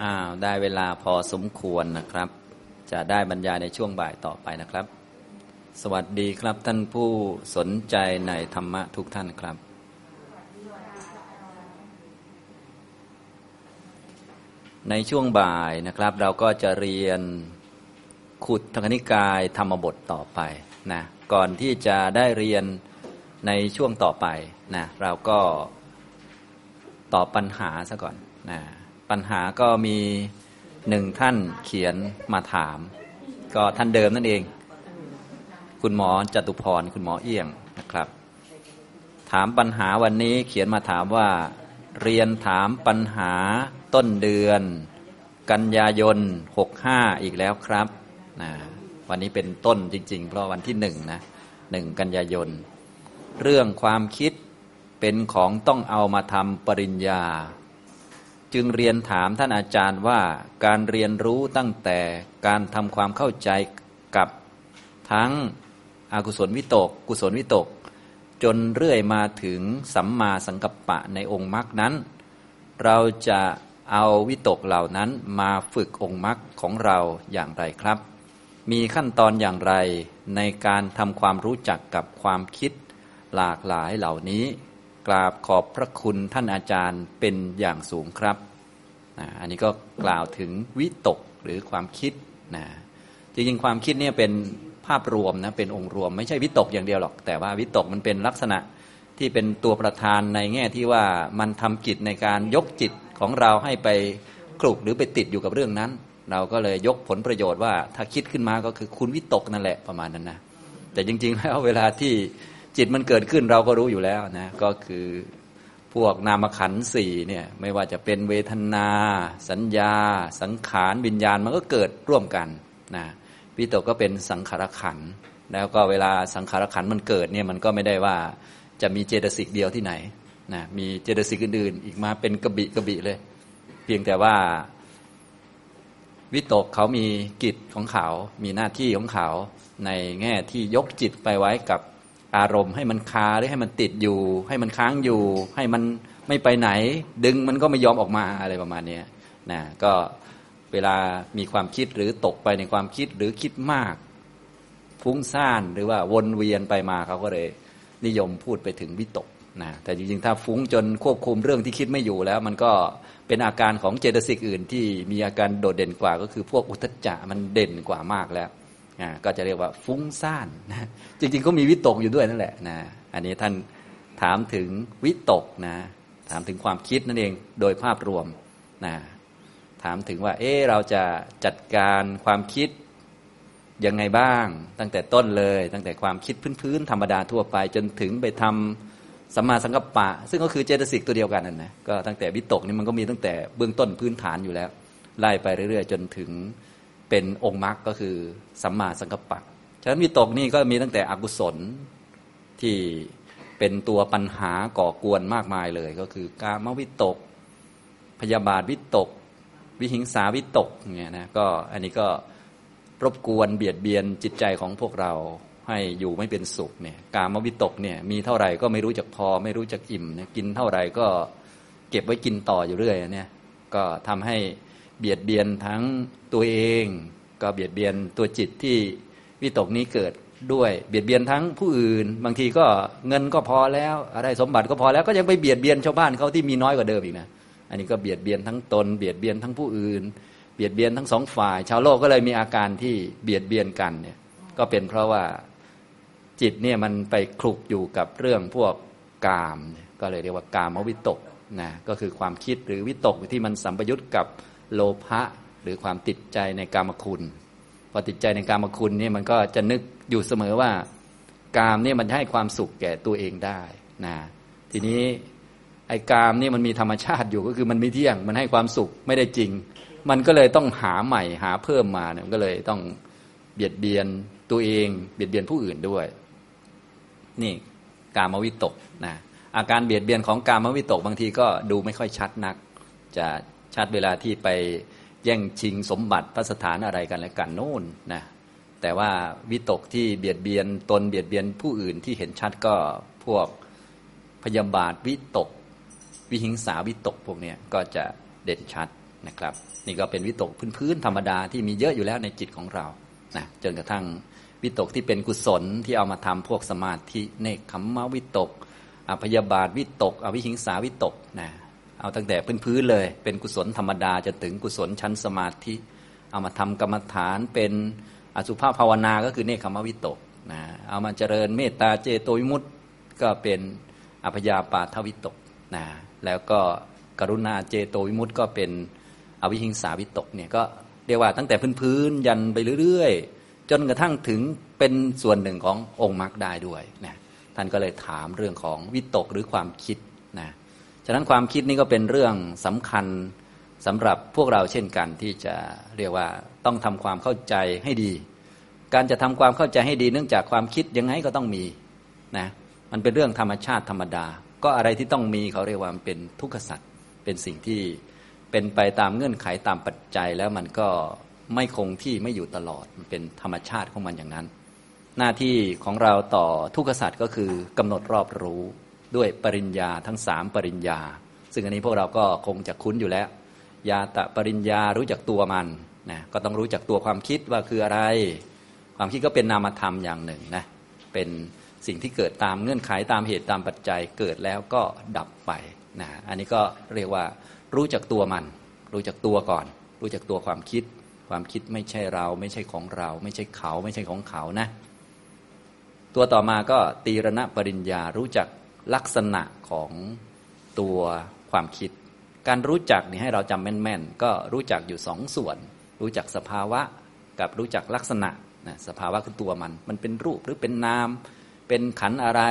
อ้าวได้เวลาพอสมควรนะครับ จะได้บรรยายในช่วงบ่ายต่อไปนะครับ สวัสดีครับท่านผู้สนใจในธรรมะทุกท่านครับ ในช่วงบ่ายนะครับ เราก็จะเรียนขุดทางนิกายธรรมบทต่อไปนะก่อนที่จะได้เรียนในช่วงต่อไปนะเราก็ตอบปัญหาซะก่อนนะ ปัญหาก็มีหนึ่งท่านเขียนมาถาม ก็ท่านเดิมนั่นเอง คุณหมอจตุพรคุณหมอเอี้ยงนะครับ ถามปัญหาวันนี้เขียนมาถามว่า เรียนถามปัญหาต้นเดือน กันยายนหกห้าอีกแล้วครับนะวันนี้เป็นต้นจริง ๆ เพราะวันที่หนึ่งนะหนึ่งกันยายน เรื่องความคิดเป็นของต้องเอามาทำปริญญา จึงเรียนถามท่านอาจารย์ว่าการเรียนรู้ตั้งแต่การทำความเข้าใจกับทั้งอากุศลวิตก กุศลวิตก จนเรื่อยมาถึงสัมมาสังกัปปะในองค์มรรคนั้น เราจะเอาวิตกเหล่านั้นมาฝึกองค์มรรคของเราอย่างไรครับ มีขั้นตอนอย่างไรในการทำความรู้จักกับความคิดหลากหลายเหล่านี้ กราบขอบพระคุณท่านอาจารย์เป็นอย่างสูงครับนะอันนี้ก็กล่าวถึงวิตกหรือความคิดนะจริงๆความคิดเนี่ยเป็นภาพรวมนะเป็นองค์รวม ไม่ใช่วิตกอย่างเดียวหรอก แต่ว่าวิตกมันเป็นลักษณะที่เป็นตัวประธานในแง่ที่ว่ามันทำกิจในการยกจิตของเราให้ไปคลุกหรือไปติดอยู่กับเรื่องนั้น เราก็เลยยกผลประโยชน์ว่าถ้าคิดขึ้นมาก็คือคุณวิตกนั่นแหละประมาณนั้นนะแต่จริงๆแล้วเวลาที่ จิตมันเกิดขึ้นเราก็รู้อยู่แล้วนะก็คือพวกนามขันสี่เนี่ยไม่ว่าจะเป็นเวทนา สัญญา สังขารวิญญาณมันก็เกิดร่วมกันนะวิตกก็เป็นสังขารขันแล้วก็เวลาสังขารขันมันเกิดเนี่ยมันก็ไม่ได้ว่าจะมีเจตสิกเดียวที่ไหนนะมีเจตสิกอื่นๆอีกมาเป็นกระบิกระบิเลย เพียงแต่ว่าวิตกเขามีกิจของเขา มีหน้าที่ของเขา ในแง่ที่ยกจิตไปไว้กับ อารมณ์ให้มันคาหรือให้มันติดอยู่ ให้มันค้างอยู่ ให้มันไม่ไปไหน ดึงมันก็ไม่ยอมออกมาอะไรประมาณนี้นะก็เวลามีความคิดหรือตกไปในความคิดหรือคิดมาก ฟุ้งซ่านหรือว่าวนเวียนไปมาเขาก็เลย นิยมพูดไปถึงวิตกนะแต่จริงๆ ถ้าฟุ้งจนควบคุมเรื่องที่คิดไม่อยู่แล้ว มันก็เป็นอาการของเจตสิกอื่นที่มีอาการโดดเด่นกว่าก็คือพวกอุทจจะมันเด่นกว่ามากแล้ว ก็จะเรียกว่าฟุ้งซ่านนะจริงๆก็มีวิตกอยู่ด้วยนั่นแหละนะอันนี้ท่านถามถึงวิตกนะถามถึงความคิดนั่นเองโดยภาพรวมนะถามถึงว่าเอ๊เราจะจัดการความคิดยังไงบ้าง ตั้งแต่ต้นเลย ตั้งแต่ความคิดพื้นๆธรรมดาทั่วไป จนถึงไปทำสัมมาสังกัปปะ ซึ่งก็คือเจตสิกตัวเดียวกันนั่นนะก็ตั้งแต่วิตกนี่มันก็มีตั้งแต่เบื้องต้นพื้นฐานอยู่แล้ว ไล่ไปเรื่อย ๆ จนถึง เป็นองค์มรรคก็คือสัมมาสังกัปปะฉะนั้นวิตกนี่ก็มีตั้งแต่อกุศลที่เป็นตัวปัญหาก่อกวนมากมายเลย ก็คือกามวิตก พยาบาทวิตก วิหิงสาวิตกเนี่ยนะก็อันนี้ก็รบกวนเบียดเบียนจิตใจของพวกเราให้อยู่ไม่เป็นสุขเนี่ยกามวิตกเนี่ยมีเท่าไหร่ก็ไม่รู้จักพอ ไม่รู้จักอิ่มนะกินเท่าไหร่ก็เก็บไว้กินต่ออยู่เรื่อยเนี่ยก็ทำให้ เบียดเบียนทั้งตัวเอง ก็เบียดเบียนตัวจิตที่วิตกนี้เกิดด้วย เบียดเบียนทั้งผู้อื่น บางทีก็เงินก็พอแล้วอะไรสมบัติก็พอแล้วก็ยังไปเบียดเบียนชาวบ้านเขาที่มีน้อยกว่าเดิมอีกนะอันนี้ก็เบียดเบียนทั้งตน เบียดเบียนทั้งผู้อื่น เบียดเบียนทั้งสองฝ่าย ชาวโลกก็เลยมีอาการที่เบียดเบียนกันเนี่ยก็เป็นเพราะว่าจิตเนี่ยมันไปคลุกอยู่กับเรื่องพวกกาม ก็เลยเรียกว่ากามวิตกนะก็คือความคิดหรือวิตกที่มันสัมปยุตกับ โลภะหรือความติดใจในกามคุณ พอติดใจในกามคุณนี่มันก็จะนึกอยู่เสมอว่ากามนี่มันให้ความสุขแก่ตัวเองได้นะทีนี้ไอ้กามนี่มันมีธรรมชาติอยู่ก็คือมันไม่เที่ยง มันให้ความสุขไม่ได้จริง มันก็เลยต้องหาใหม่หาเพิ่มมาเนี่ยก็เลยต้องเบียดเบียนตัวเอง เบียดเบียนผู้อื่นด้วย นี่กามวิตกนะอาการเบียดเบียนของกามวิตกบางทีก็ดูไม่ค่อยชัดนัก จะ ชัดเวลาที่ไปแย่งชิงสมบัติพระสถานอะไรกันและกันโน่นนะแต่ว่าวิตกที่เบียดเบียนตนเบียดเบียนผู้อื่นที่เห็นชัดก็พวกพยาบาทวิตก วิหิงสาวิตกพวกนี้ก็จะเด่นชัดนะครับ นี่ก็เป็นวิตกพื้นๆธรรมดาที่มีเยอะอยู่แล้วในจิตของเรานะจนกระทั่งวิตกที่เป็นกุศลที่เอามาทำพวกสมาธิเนคขมมวิตกอภยาบาทวิตก อวิหิงสาวิตกนะ เอาตั้งแต่พื้นๆเลย เป็นกุศลธรรมดาจะถึงกุศลชั้นสมาธิ เอามาทำกรรมฐานเป็นอสุภาพภาวนาก็คือเนคขมวิตกนะเอามาเจริญเมตตาเจโตวิมุตต์ก็เป็นอภยาปาทวิตกนะแล้วก็กรุณาเจโตวิมุตต์ก็เป็นอวิหิงสาวิตกเนี่ยก็เรียกว่าตั้งแต่พื้นๆยันไปเรื่อยๆ จนกระทั่งถึงเป็นส่วนหนึ่งขององค์มรรคได้ด้วยนะท่านก็เลยถามเรื่องของวิตกหรือความคิด ฉะนั้นความคิดนี่ก็เป็นเรื่องสำคัญสำหรับพวกเราเช่นกันที่จะเรียกว่าต้องทำความเข้าใจให้ดี การจะทำความเข้าใจให้ดี เนื่องจากความคิดยังไงก็ต้องมีนะมันเป็นเรื่องธรรมชาติธรรมดา ก็อะไรที่ต้องมีเขาเรียกว่ามันเป็นทุกขสัตว์เป็นสิ่งที่เป็นไปตามเงื่อนไขตามปัจจัยแล้วมันก็ไม่คงที่ไม่อยู่ตลอดมันเป็นธรรมชาติของมันอย่างนั้น หน้าที่ของเราต่อทุกขสัตว์ก็คือกำหนดรอบรู้ ด้วยปริญญาทั้งสามปริญญา ซึ่งอันนี้พวกเราก็คงจะคุ้นอยู่แล้ว ยาตะปริญญารู้จักตัวมันนะก็ต้องรู้จักตัวความคิดว่าคืออะไร ความคิดก็เป็นนามธรรมอย่างหนึ่งนะเป็นสิ่งที่เกิดตามเงื่อนไขตามเหตุตามปัจจัยเกิดแล้วก็ดับไปนะอันนี้ก็เรียกว่ารู้จักตัวมัน รู้จักตัวก่อน รู้จักตัวความคิด ความคิดไม่ใช่เราไม่ใช่ของเรา ไม่ใช่เขาไม่ใช่ของเขานะ ตัวต่อมาก็ตีรณปริญญารู้จัก ลักษณะของตัวความคิด การรู้จักนี่ให้เราจำแม่นๆ ก็รู้จักอยู่สองส่วน รู้จักสภาวะกับรู้จักลักษณะนะสภาวะคือตัวมัน มันเป็นรูปหรือเป็นนาม เป็นขันอะไร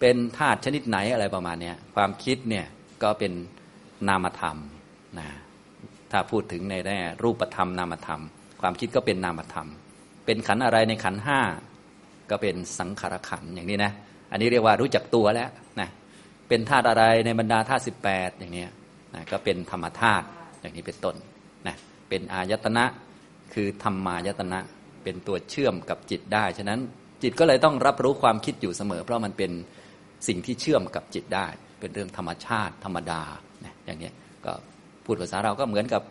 เป็นธาตุชนิดไหนอะไรประมาณนี้ความคิดเนี่ยก็เป็นนามธรรมนะถ้าพูดถึงในแง่รูปธรรมนามธรรม ความคิดก็เป็นนามธรรม เป็นขันอะไรในขันห้าก็เป็นสังขารขันอย่างนี้นะ อันนี้เรียกว่ารู้จักตัวแล้วนะเป็นธาตุอะไรในบรรดาธาตุสิบแปดอย่างนี้นะก็เป็นธรรมธาตุอย่างนี้เป็นต้นนะเป็นอายตนะคือธรรมายตนะเป็นตัวเชื่อมกับจิตได้ฉะนั้นจิตก็เลยต้องรับรู้ความคิดอยู่เสมอ เพราะมันเป็นสิ่งที่เชื่อมกับจิตได้ เป็นเรื่องธรรมชาติธรรมดานะอย่างนี้ก็พูดภาษาเราก็เหมือนกับ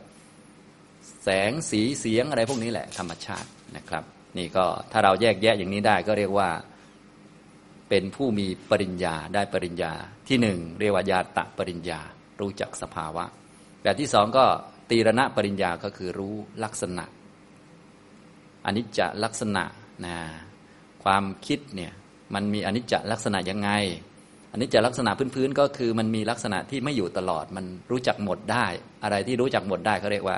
แสงสีเสียงอะไรพวกนี้แหละธรรมชาตินะครับ นี่ก็ถ้าเราแยกแยะอย่างนี้ได้ก็เรียกว่า เป็นผู้มีปริญญาได้ปริญญาที่หนึ่งเรียกว่าญาตะปริญญารู้จักสภาวะ แบบที่สองก็ตีรณะปริญญาก็คือรู้ลักษณะอนิจจลักษณะนะความคิดเนี่ยมันมีอนิจจลักษณะยังไงอันนี้จะลักษณะพื้นๆก็คือมันมีลักษณะที่ไม่อยู่ตลอดมันรู้จักหมดได้ อะไรที่รู้จักหมดได้เขาเรียกว่า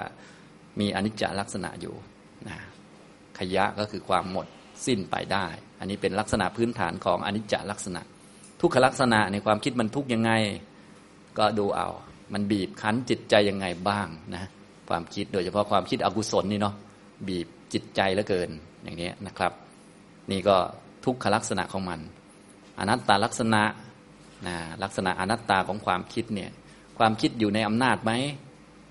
มีอนิจจลักษณะอยู่นะขยะก็คือความหมดสิ้นไปได้ อันนี้เป็นลักษณะพื้นฐานของอนิจจลักษณะ ทุกขลักษณะในความคิดมันทุกยังไง ก็ดูเอา มันบีบคั้นจิตใจยังไงบ้างนะความคิดโดยเฉพาะความคิดอกุศลนี่เนาะบีบจิตใจเหลือเกินอย่างนี้นะครับ นี่ก็ทุกขลักษณะของมัน อนัตตาลักษณะนะลักษณะอนัตตาของความคิดเนี่ยความคิดอยู่ในอำนาจไหม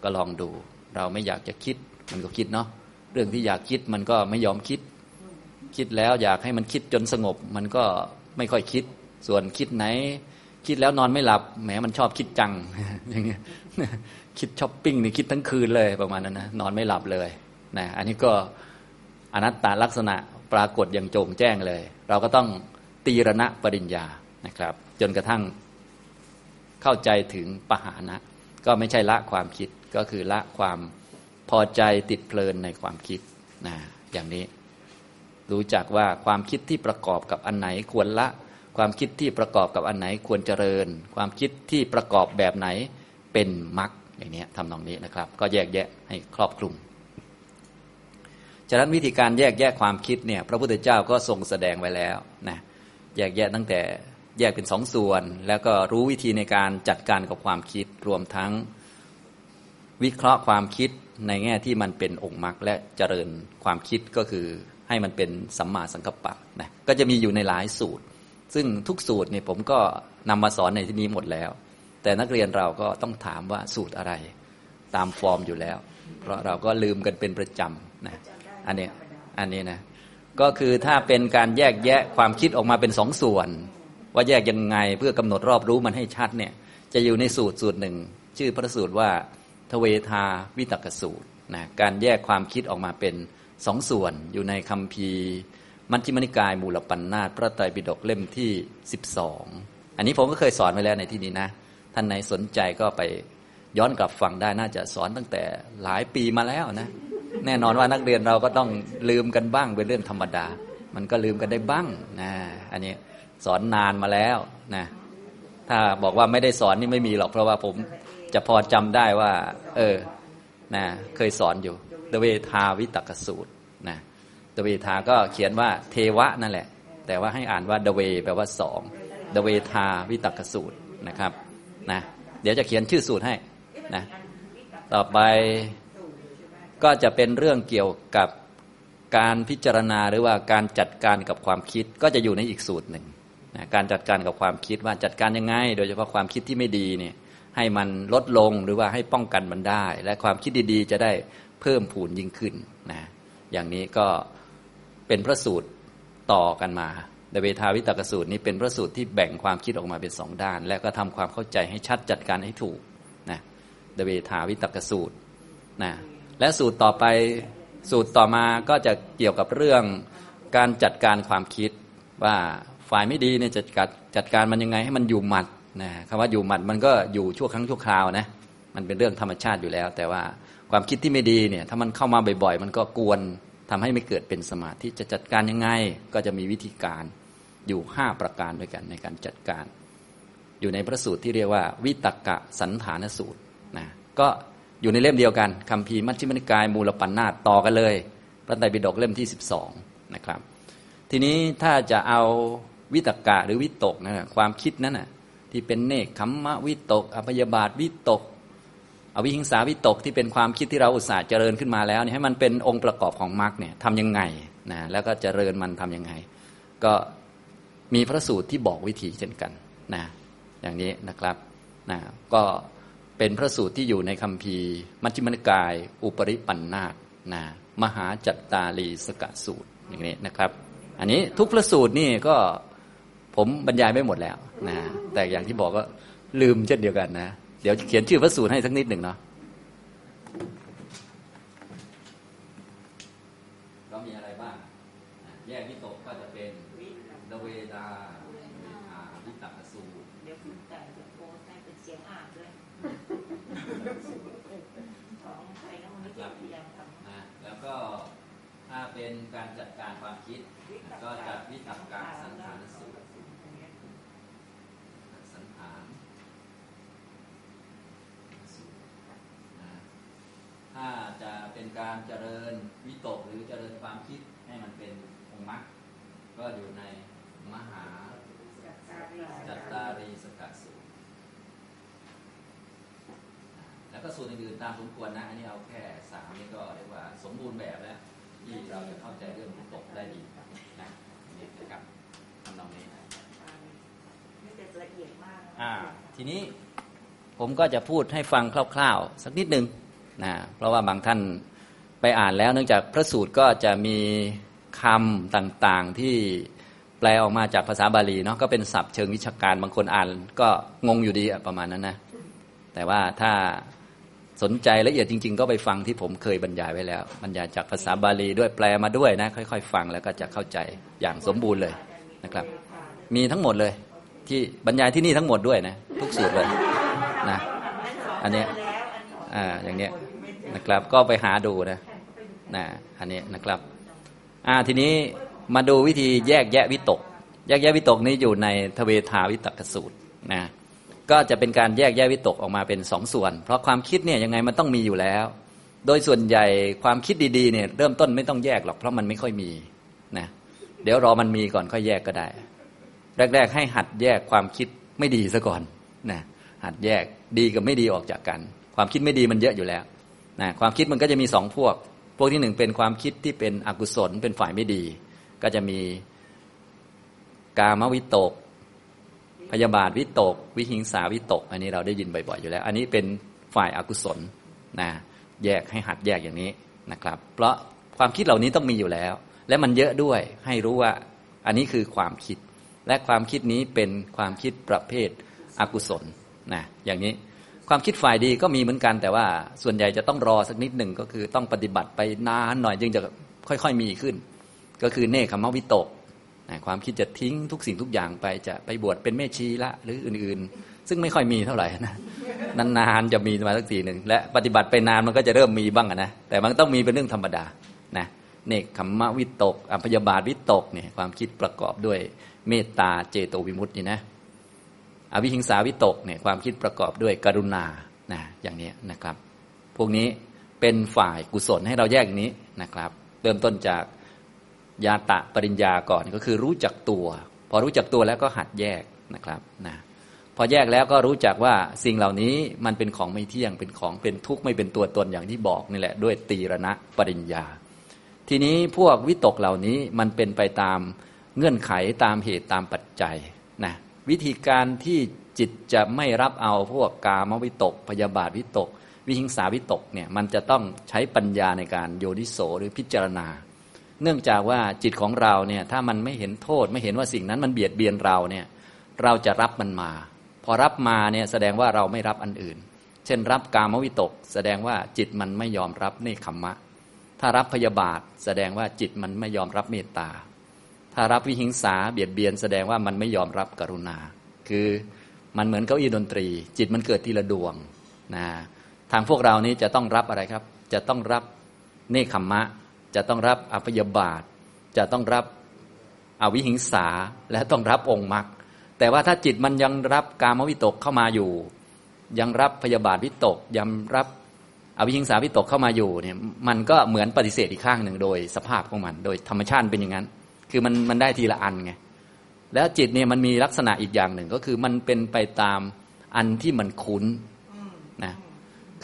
ก็ลองดู เราไม่อยากจะคิดมันก็คิดเนาะเรื่องที่อยากคิดมันก็ไม่ยอมคิด คิดแล้วอยากให้มันคิดจนสงบ มันก็ไม่ค่อยคิด ส่วนคิดไหน คิดแล้วนอนไม่หลับแหมมันชอบคิดจังอย่างเงี้ยคิดช้อปปิ้งนี่คิดทั้งคืนเลยประมาณนั้นนะนอนไม่หลับเลยนะอันนี้ก็อนัตตาลักษณะปรากฏอย่างโจงแจ้งเลย เราก็ต้องตีรณะปริญญานะครับ จนกระทั่งเข้าใจถึงปหานะ ก็ไม่ใช่ละความคิดก็คือละความพอใจติดเพลินในความคิดนะอย่างนี้ รู้จักว่าความคิดที่ประกอบกับอันไหนควรละ ความคิดที่ประกอบกับอันไหนควรเจริญ ความคิดที่ประกอบแบบไหนเป็นมรรคอย่างนี้ทำตรงนี้นะครับ ก็แยกแยะให้ครอบคลุม ฉะนั้นวิธีการแยกแยะความคิดเนี่ยพระพุทธเจ้าก็ทรงแสดงไว้แล้วนะแยกแยะตั้งแต่แยกเป็นสองส่วน แล้วก็รู้วิธีในการจัดการกับความคิดรวมทั้งวิเคราะห์ความคิดในแง่ที่มันเป็นองค์มรรคและเจริญความคิดก็คือ ให้มันเป็นสัมมาสังกัปปะนะก็จะมีอยู่ในหลายสูตร ซึ่งทุกสูตรเนี่ยผมก็นำมาสอนในที่นี้หมดแล้ว แต่นักเรียนเราก็ต้องถามว่าสูตรอะไร ตามฟอร์มอยู่แล้ว เพราะเราก็ลืมกันเป็นประจำนะอันนี้อันนี้นะก็คือถ้าเป็นการแยกแยะความคิดออกมาเป็นสองส่วน ว่าแยกยังไงเพื่อกำหนดรอบรู้มันให้ชัดเนี่ยจะอยู่ในสูตรสูตรหนึ่ง ชื่อพระสูตรว่าทเวทาวิตกสูตรนะการแยกความคิดออกมาเป็น สองส่วนอยู่ในคำพีมัชฌิมนิกายมูลปัญนาตพระไตรปิฎกเล่มที่ 12 อันนี้ผมก็เคยสอนไว้แล้วในที่นี้นะ ท่านไหนสนใจก็ไปย้อนกลับฟังได้น่าจะสอนตั้งแต่หลายปีมาแล้วนะ แน่นอนว่านักเรียนเราก็ต้องลืมกันบ้างเป็นเรื่องธรรมดา มันก็ลืมกันได้บ้างนะอันนี้สอนนานมาแล้วนะถ้าบอกว่าไม่ได้สอนนี่ไม่มีหรอกเพราะว่าผมจะพอจำได้ว่า เออนะเคยสอนอยู่เดเวทาวิตกสูตร เดเวทาก็เขียนว่าเทวะนั่นแหละ แต่ว่าให้อ่านว่าเดเวแปลว่าสองเดเวทาวิตกสูตรนะครับนะเดี๋ยวจะเขียนชื่อสูตรให้นะต่อไปก็จะเป็นเรื่องเกี่ยวกับการพิจารณาหรือว่าการจัดการกับความคิดก็จะอยู่ในอีกสูตรหนึ่งนะการจัดการกับความคิดว่าจัดการยังไง โดยเฉพาะความคิดที่ไม่ดีเนี่ยให้มันลดลงหรือว่าให้ป้องกันมันได้ และความคิดดีๆ จะได้เพิ่มผูนยิ่งขึ้นนะอย่างนี้ก็ เป็นพระสูตรต่อกันมาเดเวทาวิตกสูตรนี้เป็นพระสูตรที่แบ่งความคิดออกมาเป็นสองด้าน และก็ทำความเข้าใจให้ชัดจัดการให้ถูกนะเดเวทาวิตกสูตรนะและสูตรต่อไปสูตรต่อมาก็จะเกี่ยวกับเรื่องการจัดการความคิดว่าฝ่ายไม่ดีเนี่ยจะจัดจัดการมันยังไงให้มันอยู่หมัดนะคำว่าอยู่หมัดมันก็อยู่ชั่วครั้งชั่วคราวนะมันเป็นเรื่องธรรมชาติอยู่แล้ว แต่ว่าความคิดที่ไม่ดีเนี่ยถ้ามันเข้ามาบ่อยๆ มันก็กวน ทำให้ไม่เกิดเป็นสมาธิจะจัดการยังไงก็จะมีวิธีการอยู่ห้าประการด้วยกันในการจัดการ อยู่ในพระสูตรที่เรียกว่าวิตกะสันฐานสูตรนะก็อยู่ในเล่มเดียวกันคำพีมัชฌิมนิกายมูลปัญนาตต่อกันเลย พระไตรปิฎกเล่มที่ 12นะครับ ทีนี้ถ้าจะเอาวิตกะหรือวิตกนะความคิดนั้นนะที่เป็นเนคขมมะวิตกอภยบาทวิตก อวิหิงสาวิตกที่เป็นความคิดที่เราอุตส่าห์เจริญขึ้นมาแล้วเนี่ยให้มันเป็นองค์ประกอบของมรรคเนี่ยทำยังไงนะแล้วก็เจริญมันทํำยังไง ก็มีพระสูตรที่บอกวิธีเช่นกันนะอย่างนี้นะครับนะก็เป็นพระสูตรที่อยู่ในคำพีมัชฌิมนิกาย อุปริปันธาตนะมหาจัตตาลีสกสูตรอย่างนี้นะครับ อันนี้ทุกพระสูตรนี่ก็ผมบรรยายไม่หมดแล้วนะแต่อย่างที่บอกก็ลืมเช่นเดียวกันนะ เดี๋ยวเขียนชื่อพระสูตรให้สักนิดหนึ่งเนาะก็มีอะไรบ้าง แยกวิตกก็จะเป็นดเวดาวิตกสูตรเดี๋ยวคุณแต่จะโพสต์ให้เป็นเสียงอ่านด้วยของใครนะวันนี้พยายามทำนะแล้วก็ถ้าเป็นการจัดการความคิดก็จะวิตกการสันฐานสูตรสันฐานสูตรนะ ถ้าจะเป็นการเจริญวิตกหรือเจริญความคิดให้มันเป็นองค์มรรคก็อยู่ในมหาจัตตารีสกัดสูตรแล้วก็สูตรอื่นๆตามสมควรนะอันนี้เอาแค่สามนี่ก็เรียกว่าสมบูรณ์แบบแล้วที่เราจะเข้าใจเรื่องวิตกได้ดีนะนี่นะครับทำนองนี้ไม่แต่ละเอียดมากนะอ่าทีนี้ผมก็จะพูดให้ฟังคร่าว ๆ สักนิดหนึ่ง นะเพราะว่าบางท่านไปอ่านแล้ว เนื่องจากพระสูตรก็จะมีคำต่างๆที่แปลออกมาจากภาษาบาลีเนาะก็เป็นศัพท์เชิงวิชาการบางคนอ่านก็งงอยู่ดีประมาณนั้นนะแต่ว่าถ้าสนใจละเอียดจริง ๆ ก็ไปฟังที่ผมเคยบรรยายไว้แล้ว บรรยายจากภาษาบาลีด้วยแปลมาด้วยนะ ค่อยๆ ฟังแล้วก็จะเข้าใจอย่างสมบูรณ์เลยนะครับ มีทั้งหมดเลย ที่บรรยายที่นี่ทั้งหมดด้วยนะ ทุกสูตรเลยนะ อันเนี้ยอ่าอย่างเนี้ย นะครับ ก็ไปหาดูนะนะอันนี้นะครับอ่าทีนี้มาดูวิธีแยกแยะวิตก แยกแยะวิตกนี้อยู่ในทเวทาวิตกสูตรนะก็จะเป็นการแยกแยะวิตกออกมาเป็นสองส่วน เพราะความคิดเนี่ยยังไงมันต้องมีอยู่แล้ว โดยส่วนใหญ่ความคิดดีๆเนี่ยเริ่มต้นไม่ต้องแยกหรอกเพราะมันไม่ค่อยมีนะเดี๋ยวรอมันมีก่อนค่อยแยกก็ได้ แรก ๆ ให้หัดแยกความคิดไม่ดีซะก่อนนะหัดแยกดีกับไม่ดีออกจากกัน ความคิดไม่ดีมันเยอะอยู่แล้ว นะความคิดมันก็จะมีสองพวก พวกที่หนึ่งเป็นความคิดที่เป็นอกุศลเป็นฝ่ายไม่ดี ก็จะมีกามวิตก พยาบาทวิตก วิหิงสาวิตก อันนี้เราได้ยินบ่อยๆอยู่แล้ว อันนี้เป็นฝ่ายอากุศลนะแยกให้หัดแยกอย่างนี้นะครับ เพราะความคิดเหล่านี้ต้องมีอยู่แล้ว และมันเยอะด้วยให้รู้ว่าอันนี้คือความคิด และความคิดนี้เป็นความคิดประเภทอกุศลนะอย่างนี้ ความคิดฝ่ายดีก็มีเหมือนกัน แต่ว่าส่วนใหญ่จะต้องรอสักนิดหนึ่งก็คือต้องปฏิบัติไปนานหน่อยจึงจะค่อยๆมีขึ้น ก็คือเนคขมวิตกความคิดจะทิ้งทุกสิ่งทุกอย่างไปจะไปบวชเป็นเมชีละหรืออื่นๆ ซึ่งไม่ค่อยมีเท่าไหร่นะนานๆจะมีมาสักทีหนึ่งและปฏิบัติไปนานมันก็จะเริ่มมีบ้างนะแต่มันต้องมีเป็นเรื่องธรรมดานะเนคขมวิตกอัพยาบาทวิตกเนี่ยความคิดประกอบด้วยเมตตาเจโตวิมุตตินะ อวิหิงสาวิตกเนี่ยความคิดประกอบด้วยกรุณานะอย่างนี้นะครับ พวกนี้เป็นฝ่ายกุศลให้เราแยกนี้นะครับ เริ่มต้นจากยาตะปริญญาก่อนก็คือรู้จักตัว พอรู้จักตัวแล้วก็หัดแยกนะครับนะพอแยกแล้วก็รู้จักว่าสิ่งเหล่านี้มันเป็นของไม่เที่ยงเป็นของเป็นทุกข์ไม่เป็นตัวตนอย่างที่บอกนี่แหละด้วยตีรณะปริญญา ทีนี้พวกวิตกเหล่านี้มันเป็นไปตามเงื่อนไขตามเหตุตามปัจจัยนะ วิธีการที่จิตจะไม่รับเอาพวกกามวิตก พยาบาทวิตก วิหิงสาวิตกเนี่ยมันจะต้องใช้ปัญญาในการโยนิโสหรือพิจารณา เนื่องจากว่าจิตของเราเนี่ยถ้ามันไม่เห็นโทษไม่เห็นว่าสิ่งนั้นมันเบียดเบียนเราเนี่ยเราจะรับมันมา พอรับมาเนี่ยแสดงว่าเราไม่รับอันอื่น เช่นรับกามวิตก แสดงว่าจิตมันไม่ยอมรับเนคขมมะ ถ้ารับพยาบาท แสดงว่าจิตมันไม่ยอมรับเมตตา ถ้ารับวิหิงสาเบียดเบียนแสดงว่ามันไม่ยอมรับกรุณา คือมันเหมือนเก้าอี้ดนตรี จิตมันเกิดทีละดวงนะทางพวกเรานี้จะต้องรับอะไรครับ จะต้องรับเนคขมมะ จะต้องรับอภยบาท จะต้องรับอวิหิงสาและต้องรับองค์มรรคแต่ว่าถ้าจิตมันยังรับกามวิตกเข้ามาอยู่ ยังรับพยาบาทวิตกยังรับอวิหิงสาวิตกเข้ามาอยู่เนี่ยมันก็เหมือนปฏิเสธอีกข้างหนึ่งโดยสภาพของมัน โดยธรรมชาติเป็นอย่างนั้น คือมันมันได้ทีละอันไงแล้วจิตเนี่ยมันมีลักษณะอีกอย่างหนึ่งก็คือมันเป็นไปตามอันที่มันคุ้นนะ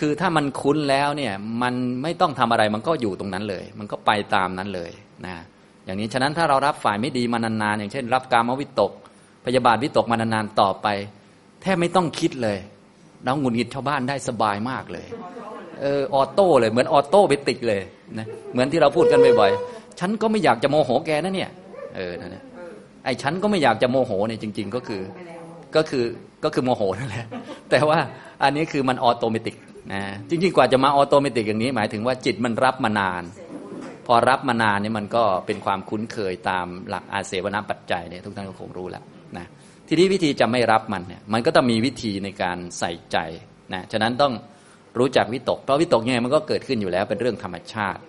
คือถ้ามันคุ้นแล้วเนี่ยมันไม่ต้องทำอะไรมันก็อยู่ตรงนั้นเลย มันก็ไปตามนั้นเลยนะอย่างนี้ฉะนั้นถ้าเรารับฝ่ายไม่ดีมานานๆอย่างเช่น รับกามวิตก พยาบาทวิตกมานานๆต่อไป แทบไม่ต้องคิดเลยเราหงุดหงิดชาวบ้านได้สบายมากเลยเออ auto เลยเหมือน auto ไปติดเลยนะเหมือนที่เราพูดกันบ่อยๆฉันก็ไม่อยากจะโมโหแกนะเนี่ย เออนั่นแหละไอ้ฉันก็ไม่อยากจะโมโหเนี่ยจริง ๆ ก็คือก็คือก็คือโมโหนั่นแหละแต่ว่าอันนี้คือมัน automatic นะจริงๆกว่าจะมา automatic อย่างนี้ หมายถึงว่าจิตมันรับมานาน พอรับมานานเนี่ยมันก็เป็นความคุ้นเคยตามหลักอาเสวนาปัจจัยเนี่ยทุกท่านก็คงรู้แล้วนะทีนี้วิธีจะไม่รับมันเนี่ยมันก็ต้องมีวิธีในการใส่ใจนะฉะนั้นต้องรู้จักวิตกเพราะวิตกยังไงมันก็เกิดขึ้นอยู่แล้วเป็นเรื่องธรรมชาติ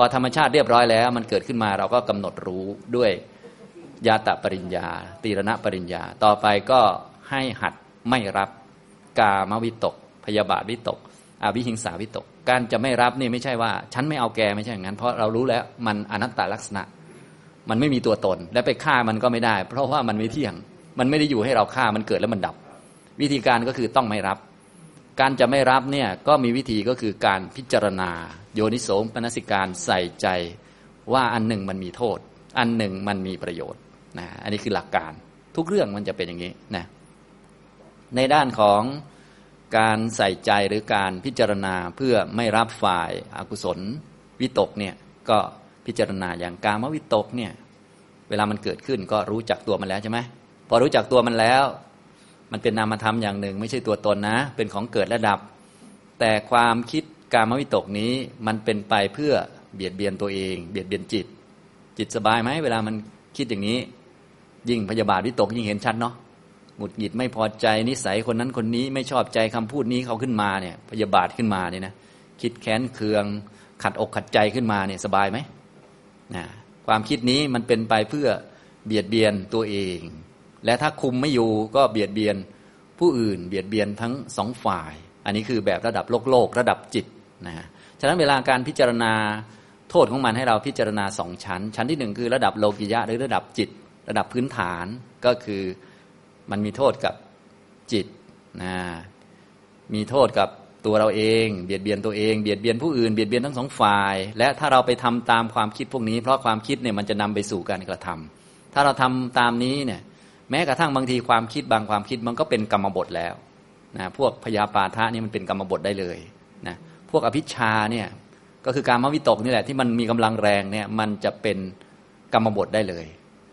พอธรรมชาติเรียบร้อยแล้ว มันเกิดขึ้นมาเราก็กำหนดรู้ด้วยยาตะปริญญา ตีรณะปริญญา ต่อไปก็ให้หัดไม่รับกามวิตก พยาบาทวิตกอวิหิงสาวิตก การจะไม่รับนี่ไม่ใช่ว่า ฉันไม่เอาแกไม่ใช่อย่างนั้น เพราะเรารู้แล้วมันอนัตตลักษณะ มันไม่มีตัวตน และไปฆ่ามันก็ไม่ได้ เพราะว่ามันไม่เที่ยง มันไม่ได้อยู่ให้เราฆ่ามันเกิดแล้วมันดับ วิธีการก็คือต้องไม่รับ การจะไม่รับเนี่ยก็มีวิธีก็คือการพิจารณา โยนิโสมปนสิการใส่ใจว่าอันหนึ่งมันมีโทษ อันหนึ่งมันมีประโยชน์นะอันนี้คือหลักการทุกเรื่องมันจะเป็นอย่างนี้นะในด้านของการใส่ใจหรือการพิจารณาเพื่อไม่รับฝ่ายอากุศลวิตกเนี่ยก็พิจารณาอย่างกามวิตกเนี่ยเวลามันเกิดขึ้นก็รู้จักตัวมันแล้วใช่ไหมพอรู้จักตัวมันแล้ว มันเป็นนามธรรมอย่างหนึ่ง ไม่ใช่ตัวตนนะ เป็นของเกิดและดับ แต่ความคิดการมวิตกนี้มันเป็นไปเพื่อเบียดเบียนตัวเอง เบียดเบียนจิต จิตสบายไหมเวลามันคิดอย่างนี้ ยิ่งพยาบาทวิตกยิ่งเห็นชัดเนาะหงุดหงิดไม่พอใจนิสัยคนนั้นคนนี้ไม่ชอบใจคำพูดนี้เขาขึ้นมาเนี่ย พยาบาทขึ้นมาเนี่ยนะคิดแค้นเคือง ขัดอกขัดใจขึ้นมาเนี่ยสบายไหมนะความคิดนี้มันเป็นไปเพื่อเบียดเบียนตัวเอง และถ้าคุมไม่อยู่ก็เบียดเบียนผู้อื่น เบียดเบียนทั้งสองฝ่าย อันนี้คือแบบระดับโลกโลกระดับจิตนะฮะฉะนั้นเวลาการพิจารณาโทษของมันให้เราพิจารณาสองชั้น ชั้นที่หนึ่งคือระดับโลกิยะหรือระดับจิต ระดับพื้นฐานก็คือมันมีโทษกับจิตนะมีโทษกับตัวเราเอง เบียดเบียนตัวเองเบียดเบียนผู้อื่นเบียดเบียนทั้งสองฝ่าย และถ้าเราไปทำตามความคิดพวกนี้ เพราะความคิดเนี่ยมันจะนำไปสู่การกระทำถ้าเราทำตามนี้เนี่ย แม้กระทั่งบางทีความคิดบางความคิดมันก็เป็นกรรมบทแล้วนะพวกพยาปาทะนี่มันเป็นกรรมบทได้เลยนะพวกอภิชาเนี่ยก็คือการมวิตกนี่แหละที่มันมีกำลังแรงเนี่ยมันจะเป็นกรรมบทได้เลย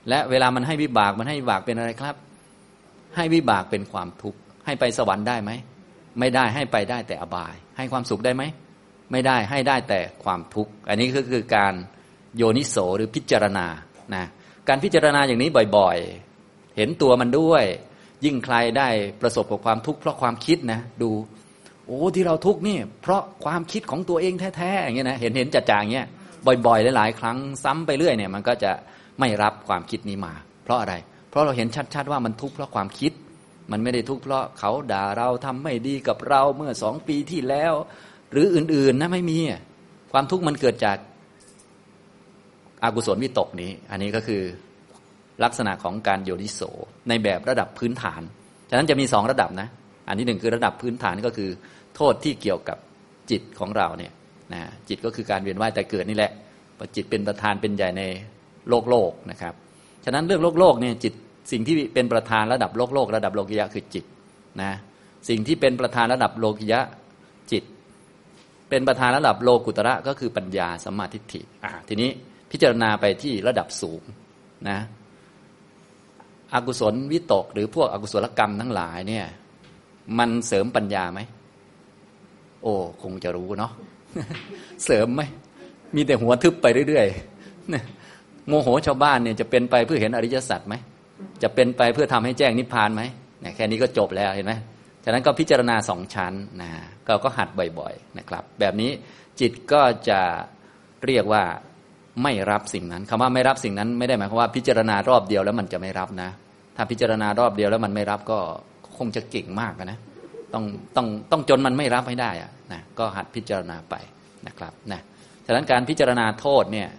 และเวลามันให้วิบากมันให้วิบากเป็นอะไรครับ ให้วิบากเป็นความทุกข์ให้ไปสวรรค์ได้ไหมไม่ได้ให้ไปได้แต่อบาย ให้ความสุขได้ไหมไม่ได้ให้ได้แต่ความทุกข์อันนี้ก็คือการโยนิโสหรือพิจารณานะการพิจารณาอย่างนี้บ่อยๆ เห็นตัวมันด้วย ยิ่งใครได้ประสบกับความทุกข์เพราะความคิดนะดู โอ้ที่เราทุกข์นี่ เพราะความคิดของตัวเองแท้ๆอย่างเงี้ยนะเห็นเห็นจัดจาอย่างเงี้ยบ่อยๆหลายๆครั้งซ้ำไปเรื่อยเนี่ยมันก็จะไม่รับความคิดนี้มา เพราะอะไร เพราะเราเห็นชัดๆว่ามันทุกข์เพราะความคิด มันไม่ได้ทุกข์เพราะเขาด่าเราทำไม่ดีกับเราเมื่อสองปีที่แล้ว หรืออื่นๆนะไม่มีความทุกข์มันเกิดจากอากุศลวิตกนี้ อันนี้ก็คือ ลักษณะของการโยนิโสในแบบระดับพื้นฐาน ฉะนั้นจะมีสองระดับนะ อันที่หนึ่งคือระดับพื้นฐานก็คือ โทษที่เกี่ยวกับจิตของเราเนี่ยนะจิตก็คือการเวียนว่ายแต่เกิดนี่แหละจิตเป็นประธานเป็นใหญ่ในโลกโลกนะครับ ฉะนั้นเรื่องโลกโลกเนี่ยจิตสิ่งที่เป็นประธานระดับโลกโลกระดับโลกิยะคือจิตนะสิ่งที่เป็นประธานระดับโลกิยะจิต เป็นประธานระดับโลกุตระก็คือปัญญาสัมมาทิฏฐิอ่าทีนี้พิจารณาไปที่ระดับสูงนะ อกุศลวิตก หรือพวกอกุศลกรรมทั้งหลายเนี่ย มันเสริมปัญญาไหม โอ้ คงจะรู้เนาะเสริมไหม มีแต่หัวทึบไปเรื่อยๆโมโหชาวบ้านเนี่ยจะเป็นไปเพื่อเห็นอริยสัจไหม จะเป็นไปเพื่อทำให้แจ้งนิพพานไหมเนี่ยแค่นี้ก็จบแล้วเห็นไหมฉะนั้นก็พิจารณาสองชั้นนะก็ก็หัดบ่อย ๆ นะครับ แบบนี้จิตก็จะเรียกว่า ไม่รับสิ่งนั้นคำว่าไม่รับสิ่งนั้น ไม่ได้หมายความว่าพิจารณารอบเดียวแล้วมันจะไม่รับนะ ถ้าพิจารณารอบเดียวแล้วมันไม่รับก็คงจะเก่งมากนะต้องต้องต้องจนมันไม่รับให้ได้อะนะก็หัดพิจารณาไปนะครับนะฉะนั้นการพิจารณาโทษเนี่ย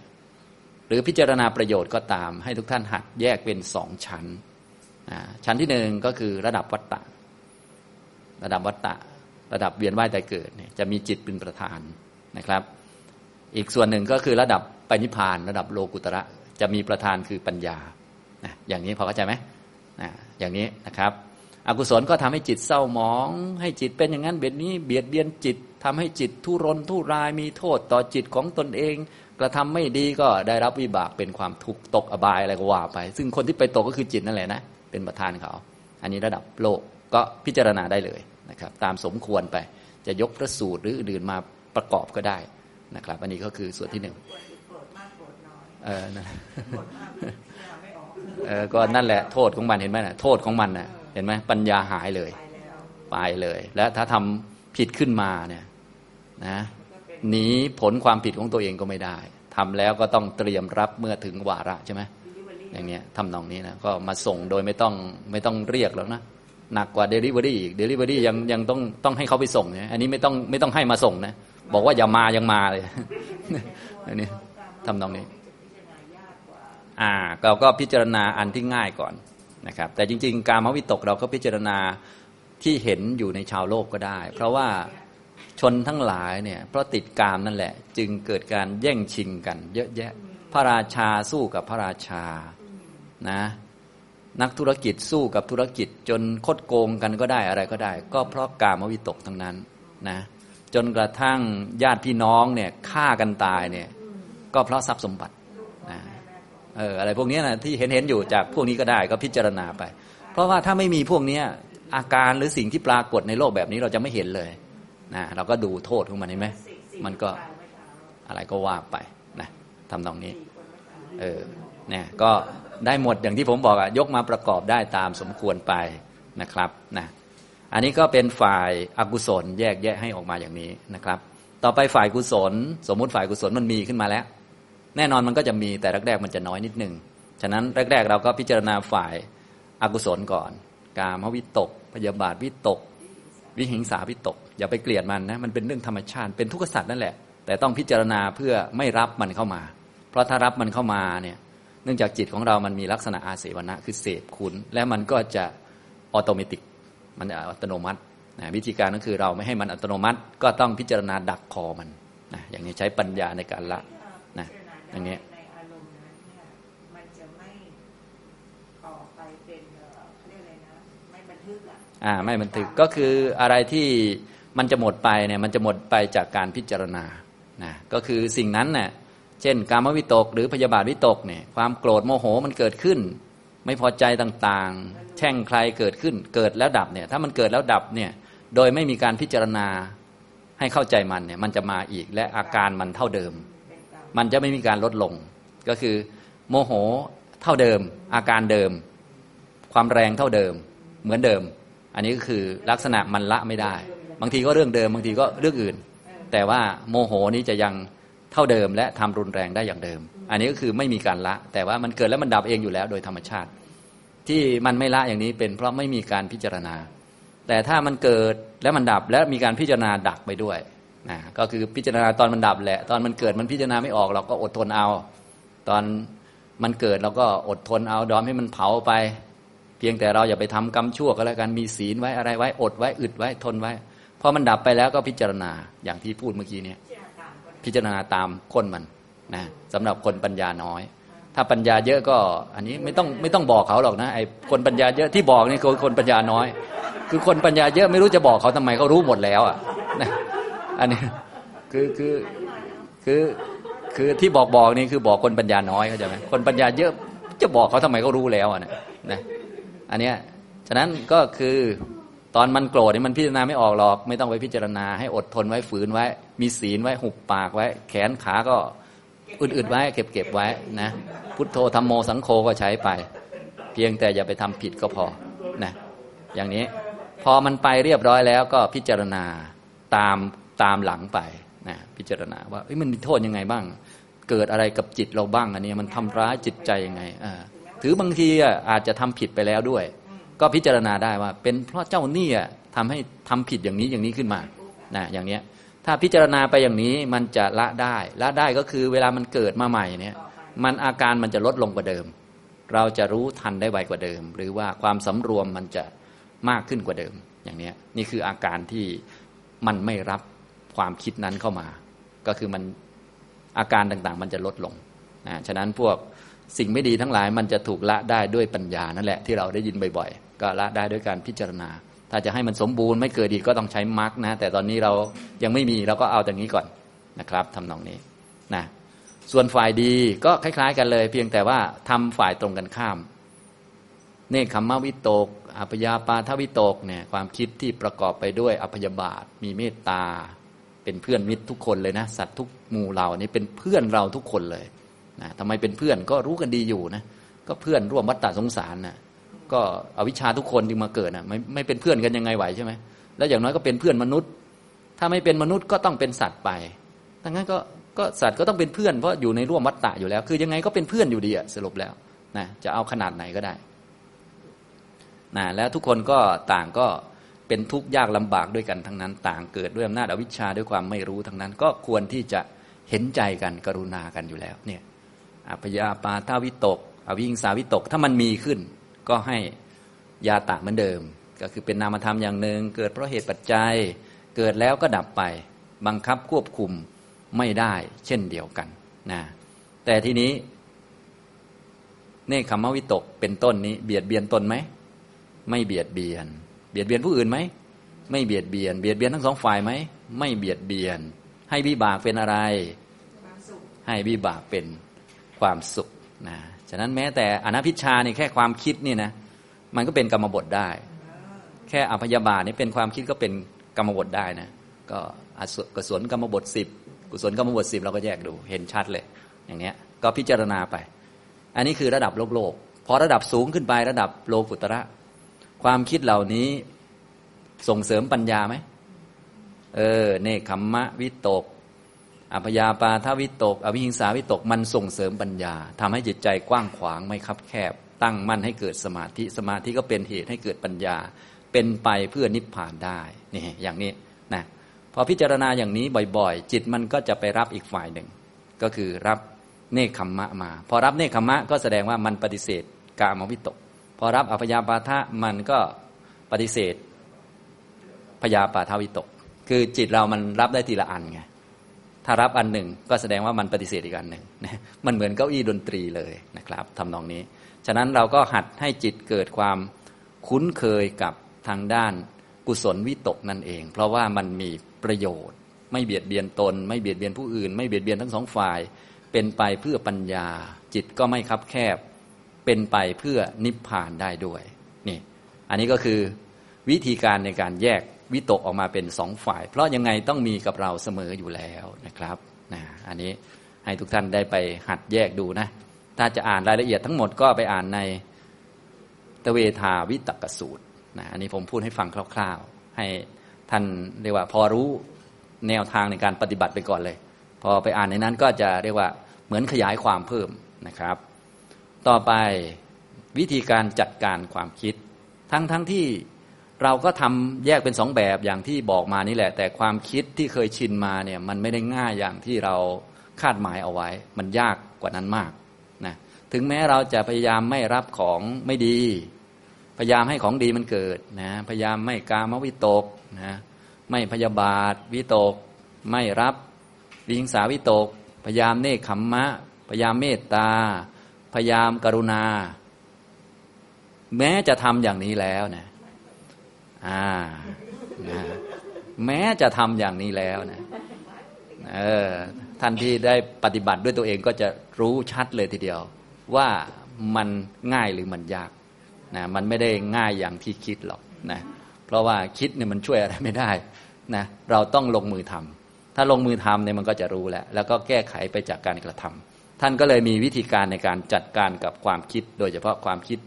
หรือพิจารณาประโยชน์ก็ตาม ให้ทุกท่านหัดแยกเป็นสองชั้นชั้นที่หนึ่งก็คือระดับวัตตะ ระดับวัตตะ ระดับเวียนว่ายแต่เกิดเนี่ยจะมีจิตเป็นประธานนะครับ อีกส่วนหนึ่งก็คือระดับ ปณิพานระดับโลกุตระ จะมีประธานคือปัญญานะอย่างนี้พอเข้าใจไหมนะอย่างนี้นะครับ อกุศลก็ทำให้จิตเศร้าหมอง ให้จิตเป็นอย่างนั้นเบียดนี้เบียดเบียนจิตทำให้จิตทุรนทุรายมีโทษต่อจิตของตนเอง กระทำไม่ดีก็ได้รับวิบากเป็นความทุกข์ตกอบายอะไรก็ว่าไป ซึ่งคนที่ไปตกก็คือจิตนั่นแหละนะเป็นประธานเขา อันนี้ระดับโลกก็พิจารณาได้เลยนะครับ ตามสมควรไปจะยกพระสูตรหรืออื่นมาประกอบก็ได้นะครับ อันนี้ก็คือส่วนที่หนึ่ง เออนะเออก็นั่นแหละโทษของมันเห็นไหมนะโทษของมันนะเห็นไหมปัญญาหายเลยไปเลย และถ้าทำผิดขึ้นมาเนี่ยนะหนีผลความผิดของตัวเองก็ไม่ได้ทำแล้วก็ต้องเตรียมรับเมื่อถึงวาระใช่ไหมอย่างเนี้ยทำนองนี้นะก็มาส่งโดยไม่ต้องไม่ต้องเรียกแล้วนะหนักกว่าเดลิเวอรี่อีกเดลิเวอรี่ยังยังต้องต้องให้เขาไปส่งเนี่ยอันนี้ไม่ต้องไม่ต้องให้มาส่งนะบอกว่าอย่ามายังมาเลยอันนี้ทำนองนี้ อ่าเราก็พิจารณาอันที่ง่ายก่อนนะครับ แต่จริง ๆ กามวิตกเราก็พิจารณาที่เห็นอยู่ในชาวโลกก็ได้ เพราะว่าชนทั้งหลายเนี่ยเพราะติดกามนั่นแหละ จึงเกิดการแย่งชิงกัน เยอะแยะ พระราชาสู้กับพระราชานะนักธุรกิจสู้กับธุรกิจ จนคดโกงกันก็ได้อะไรก็ได้ ก็เพราะกามวิตกทั้งนั้นนะจนกระทั่งญาติพี่น้องเนี่ยฆ่ากันตายเนี่ยก็เพราะทรัพย์สมบัติ เอออะไรพวกนี้นะที่เห็นเห็นอยู่จากพวกนี้ก็ได้ก็พิจารณาไป เพราะว่าถ้าไม่มีพวกนี้อาการหรือสิ่งที่ปรากฏในโลกแบบนี้เราจะไม่เห็นเลยนะเราก็ดูโทษของมันเห็นไหมมันก็อะไรก็ว่าไปนะทำตรงนี้ เออเนี่ยก็ได้หมดอย่างที่ผมบอกอะยกมาประกอบได้ตามสมควรไปนะครับนะอันนี้ก็เป็นฝ่ายอากุศลแยกแยะให้ออกมาอย่างนี้นะครับ ต่อไปฝ่ายกุศล สมมุติฝ่ายกุศลมันมีขึ้นมาแล้ว แน่นอนมันก็จะมีแต่แรกๆมันจะน้อยนิดหนึ่งฉะนั้นแรก ๆ เราก็พิจารณาฝ่ายอากุศลก่อน กามวิตก พยาบาทวิตก วิหิงสาวิตก อย่าไปเกลียดมันนะมันเป็นเรื่องธรรมชาติ เป็นทุกข์สัตว์นั่นแหละ แต่ต้องพิจารณาเพื่อไม่รับมันเข้ามา เพราะถ้ารับมันเข้ามาเนี่ยเนื่องจากจิตของเรามันมีลักษณะอาเสวนะคือเสพคุณ และมันก็จะออโตเมติกมันอัตโนมัตินะวิธีการก็คือเราไม่ให้มันอัตโนมัติ ก็ต้องพิจารณาดักคอมันนะอย่างนี้ใช้ปัญญาในการละ นะอย่างนี้อ่าไม่บันทึกก็คืออะไรที่มันจะหมดไปเนี่ยมันจะหมดไปจากการพิจารณานะก็คือสิ่งนั้นเน่ยเช่น การมวิตกหรือพยาบาทวิตกเนี่ยความโกรธโมโหมันเกิดขึ้น ไม่พอใจต่างๆ แช่งใครเกิดขึ้น เกิดแล้วดับเนี่ยถ้ามันเกิดแล้วดับเนี่ยโดยไม่มีการพิจารณาให้เข้าใจมันเนี่ยมันจะมาอีกและอาการมันเท่าเดิมเป็นกรร มันจะไม่มีการลดลง ก็คือ โมโหเท่าเดิม อาการเดิม ความแรงเท่าเดิม เหมือนเดิม อันนี้ก็คือลักษณะมันละไม่ได้ บางทีก็เรื่องเดิม บางทีก็เรื่องอื่น แต่ว่าโมโหนี้จะยังเท่าเดิม และทำรุนแรงได้อย่างเดิม อันนี้ก็คือไม่มีการละ แต่ว่ามันเกิดแล้วมันดับเองอยู่แล้วโดยธรรมชาติ ที่มันไม่ละอย่างนี้เป็นเพราะไม่มีการพิจารณา แต่ถ้ามันเกิดแล้วมันดับและมีการพิจารณาดักไปด้วย นะก็คือพิจารณาตอนมันดับแหละ ตอนมันเกิดมันพิจารณาไม่ออกเราก็อดทนเอา ตอนมันเกิดเราก็อดทนเอาดอมให้มันเผาไป เพียงแต่เราอย่าไปทำกรรมชั่วก็แล้วกันมีศีลไว้อะไรไว้อดไว้อึดไว้ทนไว้พอมันดับไปแล้วก็พิจารณาอย่างที่พูดเมื่อกี้เนี่ยพิจารณาตามคนมันนะสำหรับคนปัญญาน้อย ถ้าปัญญาเยอะก็ อันนี้ไม่ต้องไม่ต้องบอกเขาหรอกนะไอ้คนปัญญาเยอะที่บอกนี่คือคนปัญญาน้อย คือคนปัญญาเยอะไม่รู้จะบอกเขาทำไมเขารู้หมดแล้วอะ อันนี้คือคือคือคือที่บอกบอกนี่คือบอกคนปัญญาน้อยเข้าใจไหมคนปัญญาเยอะจะบอกเขาทำไมเขารู้แล้วอะนะนะอันเนี้ยฉะนั้นก็คือตอนมันโกรธนี่มันพิจารณาไม่ออกหรอก ไม่ต้องไปพิจารณาให้อดทนไว้ฝืนไว้ มีศีลไว้หุบปากไว้ แขนขาก็อึดๆไว้ เก็บเก็บไว้นะพุทโธธรรมโมสังโฆก็ใช้ไป เพียงแต่อย่าไปทำผิดก็พอนะอย่างนี้ พอมันไปเรียบร้อยแล้วก็พิจารณาตาม ตามหลังไปนะพิจารณาว่ามันมีโทษยังไงบ้าง เกิดอะไรกับจิตเราบ้างอันนี้มันทำร้ายจิตใจยังไงถือบางทีอาจจะทำผิดไปแล้วด้วย ก็พิจารณาได้ว่า เป็นเพราะเจ้าหนี้อะทำให้ทำผิดอย่างนี้อย่างนี้ขึ้นมานะอย่างเนี้ยถ้าพิจารณาไปอย่างนี้มันจะละได้ละได้ก็คือเวลามันเกิดมาใหม่เนี่ยมันอาการมันจะลดลงกว่าเดิม เราจะรู้ทันได้ไวกว่าเดิม หรือว่าความสำรวมมันจะมากขึ้นกว่าเดิม อย่างเนี้ยนี่คืออาการที่มันไม่รับ ความคิดนั้นเข้ามา ก็คือมันอาการต่างๆ มันจะลดลงนะฉะนั้นพวกสิ่งไม่ดีทั้งหลายมันจะถูกละได้ด้วยปัญญานั่นแหละที่เราได้ยินบ่อยๆ ก็ละได้ด้วยการพิจารณา ถ้าจะให้มันสมบูรณ์ไม่เกิดอีกก็ต้องใช้มรรคนะ แต่ตอนนี้เรายังไม่มีเราก็เอาอย่างนี้ก่อนนะครับทำนองนี้นะส่วนฝ่ายดีก็คล้าย ๆ กันเลย เพียงแต่ว่าทำฝ่ายตรงกันข้าม เนคขมวิตก อัพยาปาทวิตกเนี่ยความคิดที่ประกอบไปด้วยอัพยาบาท มีเมตตา เป็นเพื่อนมิตรทุกคนเลยนะสัตว์ทุกหมู่เรานี่เป็นเพื่อนเราทุกคนเลยนะทำไมเป็นเพื่อนก็รู้กันดีอยู่นะก็เพื่อนร่วมวัฏฏะสงสารนะก็อวิชชาทุกคนที่มาเกิดนะไม่ไม่เป็นเพื่อนกันยังไงไหวใช่ไหมแล้วอย่างน้อยก็เป็นเพื่อนมนุษย์ ถ้าไม่เป็นมนุษย์ก็ต้องเป็นสัตว์ไปดังนั้นก็ก็สัตว์ก็ต้องเป็นเพื่อนเพราะอยู่ในร่วมวัฏฏะอยู่แล้ว คือยังไงก็เป็นเพื่อนอยู่ดีอะสรุปแล้วนะจะเอาขนาดไหนก็ได้นะแล้วทุกคนก็ต่างก็ เป็นทุกข์ยากลำบากด้วยกันทั้งนั้น ต่างเกิดด้วยอำนาจอวิชชาด้วยความไม่รู้ทั้งนั้น ก็ควรที่จะเห็นใจกันกรุณากันอยู่แล้วเนี่ยอพยาปาทาวิตก อวิงสาวิตก ถ้ามันมีขึ้น ก็ให้ยาตะเหมือนเดิม ก็คือเป็นนามธรรมอย่างหนึ่ง เกิดเพราะเหตุปัจจัย เกิดแล้วก็ดับไป บังคับควบคุมไม่ได้ เช่นเดียวกันนะแต่ทีนี้เนคขมวิตกเป็นต้นนี้ เบียดเบียนตนไหม ไม่เบียดเบียน บียดเบียนผู้อื่นไหมไม่เบียดเบียน เบียดเบียนทั้งสองฝ่ายไหมไม่เบียดเบียน ให้วิบากเป็นอะไรความสุขให้วิบากเป็นความสุขนะฉะนั้นแม้แต่อนัพิชชานี่แค่ความคิดนี่นะมันก็เป็นกรรมบทได้ แค่อภยาบาทนี่เป็นความคิดก็เป็นกรรมบทได้นะก็อสุกุศลกรรมบทสิบกุศลกรรมบทสิบเราก็แยกดูเห็นชัดเลย อย่างเนี้ยก็พิจารณาไป อันนี้คือระดับโลกโลกพอระดับสูงขึ้นไประดับโลกุตระ ความคิดเหล่านี้ส่งเสริมปัญญาไหม เออ เนคขมมะวิตกอพยาปาทวิตก อวิหิงสาวิตก มันส่งเสริมปัญญาทำให้จิตใจกว้างขวางไม่คับแคบ ตั้งมั่นให้เกิดสมาธิ สมาธิก็เป็นเหตุให้เกิดปัญญา เป็นไปเพื่อนิพพานได้ นี่อย่างนี้นะ พอพิจารณาอย่างนี้บ่อยๆ จิตมันก็จะไปรับอีกฝ่ายหนึ่ง ก็คือรับเนคขมมะมา พอรับเนคขมมะก็แสดงว่ามันปฏิเสธกามวิตก พอรับอพยาปาทะมันก็ปฏิเสธพยาปาทาวิตก คือจิตเรามันรับได้ทีละอันไงถ้ารับอันหนึ่งก็แสดงว่ามันปฏิเสธอีกอันหนึ่งนะมันเหมือนเก้าอี้ดนตรีเลยนะครับทำนองนี้ ฉะนั้นเราก็หัดให้จิตเกิดความคุ้นเคยกับทางด้านกุศลวิตกนั่นเอง เพราะว่ามันมีประโยชน์ ไม่เบียดเบียนตน ไม่เบียดเบียนผู้อื่น ไม่เบียดเบียนทั้งสองฝ่าย เป็นไปเพื่อปัญญา จิตก็ไม่คับแคบ เป็นไปเพื่อนิพพานได้ด้วยนี่อันนี้ก็คือวิธีการในการแยกวิตกออกมาเป็นสองฝ่าย เพราะยังไงต้องมีกับเราเสมออยู่แล้วนะครับนะอันนี้ให้ทุกท่านได้ไปหัดแยกดูนะ ถ้าจะอ่านรายละเอียดทั้งหมดก็ไปอ่านในตเวทาวิตกสูตรนะอันนี้ผมพูดให้ฟังคร่าว ๆ ให้ท่านเรียกว่า พอรู้แนวทางในการปฏิบัติไปก่อนเลย พอไปอ่านในนั้นก็จะเรียกว่าเหมือนขยายความเพิ่มนะครับ ต่อไปวิธีการจัดการความคิด ทั้งทั้งที่เราก็ทำแยกเป็นสองแบบอย่างที่บอกมานี่แหละ แต่ความคิดที่เคยชินมาเนี่ยมันไม่ได้ง่ายอย่างที่เราคาดหมายเอาไว้ มันยากกว่านั้นมากนะถึงแม้เราจะพยายามไม่รับของไม่ดี พยายามให้ของดีมันเกิดนะพยายามไม่กามวิตกนะไม่พยาบาทวิตก ไม่รับวิหิงสาวิตก พยายามเนคขมมะ พยายามเมตตา พยายามกรุณา แม้จะทำอย่างนี้แล้วนะอ่านะแม้จะทำอย่างนี้แล้วนะเออท่านที่ได้ปฏิบัติด้วยตัวเองก็จะรู้ชัดเลยทีเดียว ว่ามันง่ายหรือมันยากนะมันไม่ได้ง่ายอย่างที่คิดหรอกนะเพราะว่าคิดเนี่ยมันช่วยอะไรไม่ได้นะเราต้องลงมือทำถ้าลงมือทำเนี่ยมันก็จะรู้แล้วแล้วก็แก้ไขไปจากการกระทำ ท่านก็เลยมีวิธีการในการจัดการกับความคิด โดยเฉพาะความคิด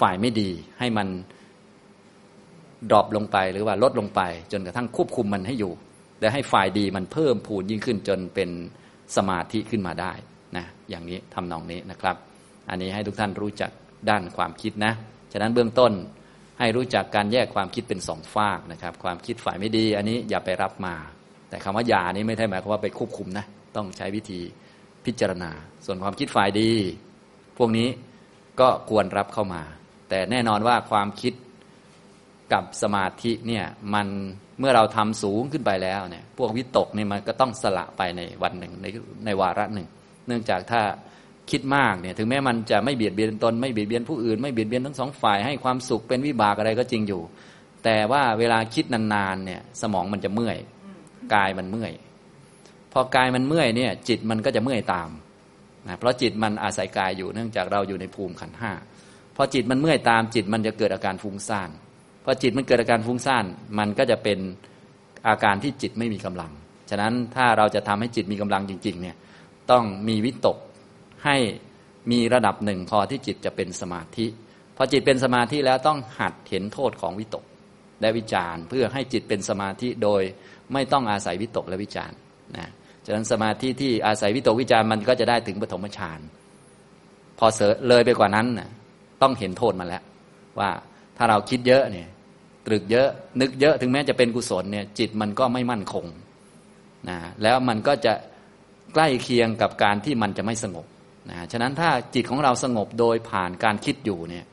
ฝ่ายไม่ดี ให้มันดรอปลงไปหรือว่าลดลงไป จนกระทั่งควบคุมมันให้อยู่ และให้ฝ่ายดีมันเพิ่มพูนยิ่งขึ้นจนเป็นสมาธิขึ้นมาได้นะอย่างนี้ทำนองนี้นะครับ อันนี้ให้ทุกท่านรู้จักด้านความคิดนะ ฉะนั้นเบื้องต้นให้รู้จักการแยกความคิดเป็นสองฝากนะครับ ความคิดฝ่ายไม่ดี อันนี้อย่าไปรับมา แต่คำว่าอย่านี้ไม่ใช่หมายความว่าไปควบคุมนะต้องใช้วิธี พิจารณา ส่วนความคิดฝ่ายดี พวกนี้ก็ควรรับเข้ามา แต่แน่นอนว่าความคิดกับสมาธิเนี่ยมันเมื่อเราทำสูงขึ้นไปแล้วเนี่ยพวกวิตกเนี่ยมันก็ต้องสละไปในวันหนึ่งในในวาระหนึ่ง เนื่องจากถ้าคิดมากเนี่ยถึงแม้มันจะไม่เบียดเบียนตนไม่เบียดเบียนผู้อื่นไม่เบียดเบียนทั้งสองฝ่ายให้ความสุขเป็นวิบากอะไรก็จริงอยู่ แต่ว่าเวลาคิดนานๆเนี่ยสมองมันจะเมื่อยกายมันเมื่อย พอกายมันเมื่อยเนี่ยจิตมันก็จะเมื่อยตามนะเพราะจิตมันอาศัยกายอยู่เนื่องจากเราอยู่ในภูมิขันห้าพอจิตมันเมื่อยตามจิตมันจะเกิดอาการฟุ้งซ่านพอจิตมันเกิดอาการฟุ้งซ่านมันก็จะเป็นอาการที่จิตไม่มีกำลัง ฉะนั้นถ้าเราจะทำให้จิตมีกำลังจริงๆเนี่ยต้องมีวิตกให้มีระดับหนึ่งพอที่จิตจะเป็นสมาธิ พอจิตเป็นสมาธิแล้วต้องหัดเห็นโทษของวิตกและวิจารณ์ เพื่อให้จิตเป็นสมาธิโดยไม่ต้องอาศัยวิตกและวิจารณ์ นะฉะนั้นสมาธิที่อาศัยวิตกวิจารมันก็จะได้ถึงปฐมฌานพอเสเลยไปกว่านั้นนะต้องเห็นโทษมาแล้ว ว่าถ้าเราคิดเยอะเนี่ยตรึกเยอะนึกเยอะถึงแม้จะเป็นกุศลเนี่ยจิตมันก็ไม่มั่นคงนะแล้วมันก็จะใกล้เคียงกับการที่มันจะไม่สงบนะฉะนั้นถ้าจิตของเราสงบโดยผ่านการคิดอยู่เนี่ย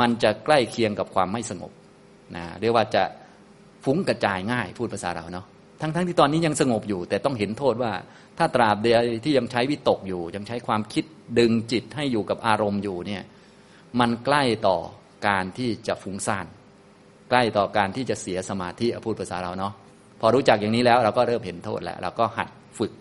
มันจะใกล้เคียงกับความไม่สงบนะเรียกว่าจะฟุ้งกระจายง่ายพูดภาษาเราเนาะ ทั้งๆทที่ตอนนี้ยังสงบอยู่ แต่ต้องเห็นโทษว่า ถ้าตราบใดที่ยังใช้วิตกอยู่ ยังใช้ความคิดดึงจิตให้อยู่กับอารมณ์อยู่เนี่ยมันใกล้ต่อการที่จะฟุ้งซ่านใกล้ต่อการที่จะเสียสมาธิพูดภาษาเราเนาะพอรู้จักอย่างนี้แล้วเราก็เริ่มเห็นโทษแล้ว เราก็หัดฝึก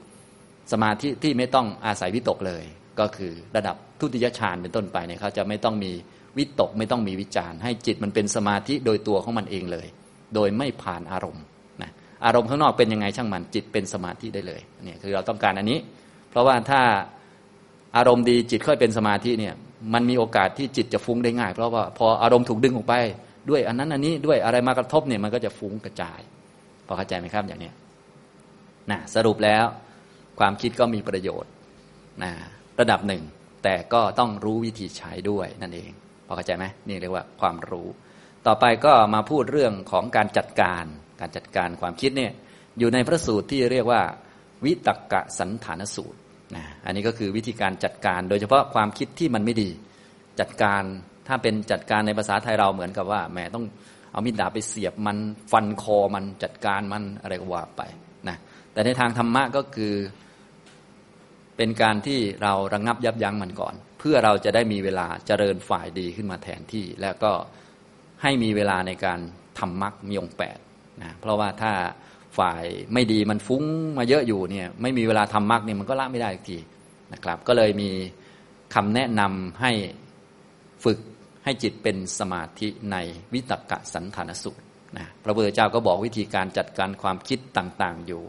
สมาธิที่ไม่ต้องอาศัยวิตกเลย ก็คือระดับทุติยฌานเป็นต้นไปเนี่ยเขาจะไม่ต้องมีวิตกไม่ต้องมีวิจารณ์ให้จิตมันเป็นสมาธิโดยตัวของมันเองเลย โดยไม่ผ่านอารมณ์ อารมณ์ข้างนอกเป็นยังไงช่างมันจิตเป็นสมาธิได้เลยเนี่ยคือเราต้องการอันนี้ เพราะว่าถ้าอารมณ์ดีจิตค่อยเป็นสมาธิเนี่ยมันมีโอกาสที่จิตจะฟุ้งได้ง่าย เพราะว่าพออารมณ์ถูกดึงออกไป ด้วยอันนั้นอันนี้ด้วยอะไรมากระทบเนี่ยมันก็จะฟุ้งกระจายพอเข้าใจไหมครับอย่างนี้นะสรุปแล้วความคิดก็มีประโยชน์นะระดับหนึ่ง แต่ก็ต้องรู้วิธีใช้ด้วยนั่นเองพอเข้าใจไหมนี่เรียกว่าความรู้ ต่อไปก็มาพูดเรื่องของการจัดการ การจัดการความคิดเนี่ยอยู่ในพระสูตรที่เรียกว่า วิตกกะสันฐานสูตรนะอันนี้ก็คือวิธีการจัดการโดยเฉพาะความคิดที่มันไม่ดี จัดการถ้าเป็นจัดการในภาษาไทยเราเหมือนกับว่าแหมต้องเอามีดดาบไปเสียบมันฟันคอมันจัดการมันอะไรก็ว่าไปนะแต่ในทางธรรมะก็คือเป็นการที่เราระงงับยับยั้งมันก่อน เพื่อเราจะได้มีเวลาเจริญฝ่ายดีขึ้นมาแทนที่ แล้วก็ให้มีเวลาในการทำมรรคมีองแปด นะเพราะว่าถ้าฝ่ายไม่ดีมันฟุ้งมาเยอะอยู่เนี่ยไม่มีเวลาทำมรรคเนี่ยมันก็ละไม่ได้ทีนะครับ ก็เลยมีคำแนะนำให้ฝึกให้จิตเป็นสมาธิในวิตกะสันฐานสูตรนะพระพุทธเจ้าก็บอกวิธีการจัดการความคิดต่างๆอยู่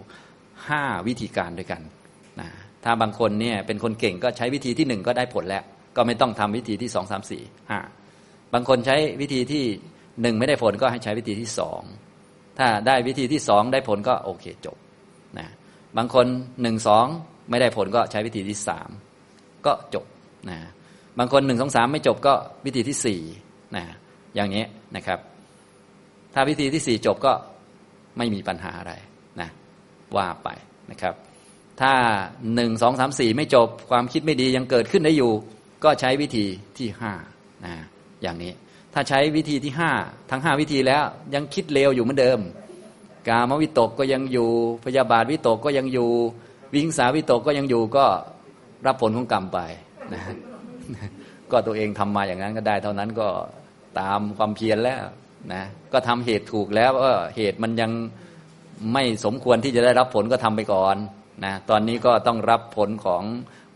ห้าวิธีการด้วยกันนะถ้าบางคนเนี่ยเป็นคนเก่งก็ใช้วิธีที่หนึ่งก็ได้ผลแล้ว ก็ไม่ต้องทำวิธีที่สองสามสี่ห้าบางคนใช้วิธีที่หนึ่งไม่ได้ผลก็ให้ใช้วิธีที่สอง ถ้าได้วิธีที่สองได้ผลก็โอเคจบนะบางคนหนึ่งสองไม่ได้ผลก็ใช้วิธีที่สามก็จบนะบางคนหนึ่งสองสามไม่จบก็วิธีที่สี่นะอย่างนี้นะครับ ถ้าวิธีที่สี่จบก็ไม่มีปัญหาอะไรนะว่าไปนะครับ ถ้าหนึ่งสองสามสี่ไม่จบความคิดไม่ดียังเกิดขึ้นได้อยู่ ก็ใช้วิธีที่ห้านะอย่างนี้ ถ้าใช้วิธีที่ห้าทั้งห้าวิธีแล้ว ยังคิดเลวอยู่เหมือนเดิม กามวิตกก็ยังอยู่พยาบาทวิตกก็ยังอยู่ วิงสาวิตกก็ยังอยู่ก็รับผลของกรรมไปนะก็ตัวเองทำมาอย่างนั้นก็ได้ เท่านั้นก็ตามความเพียรแล้วนะก็ทำเหตุถูกแล้วว่าเหตุมันยังไม่สมควรที่จะได้รับผลก็ทำไปก่อนนะตอนนี้ก็ต้องรับผลของ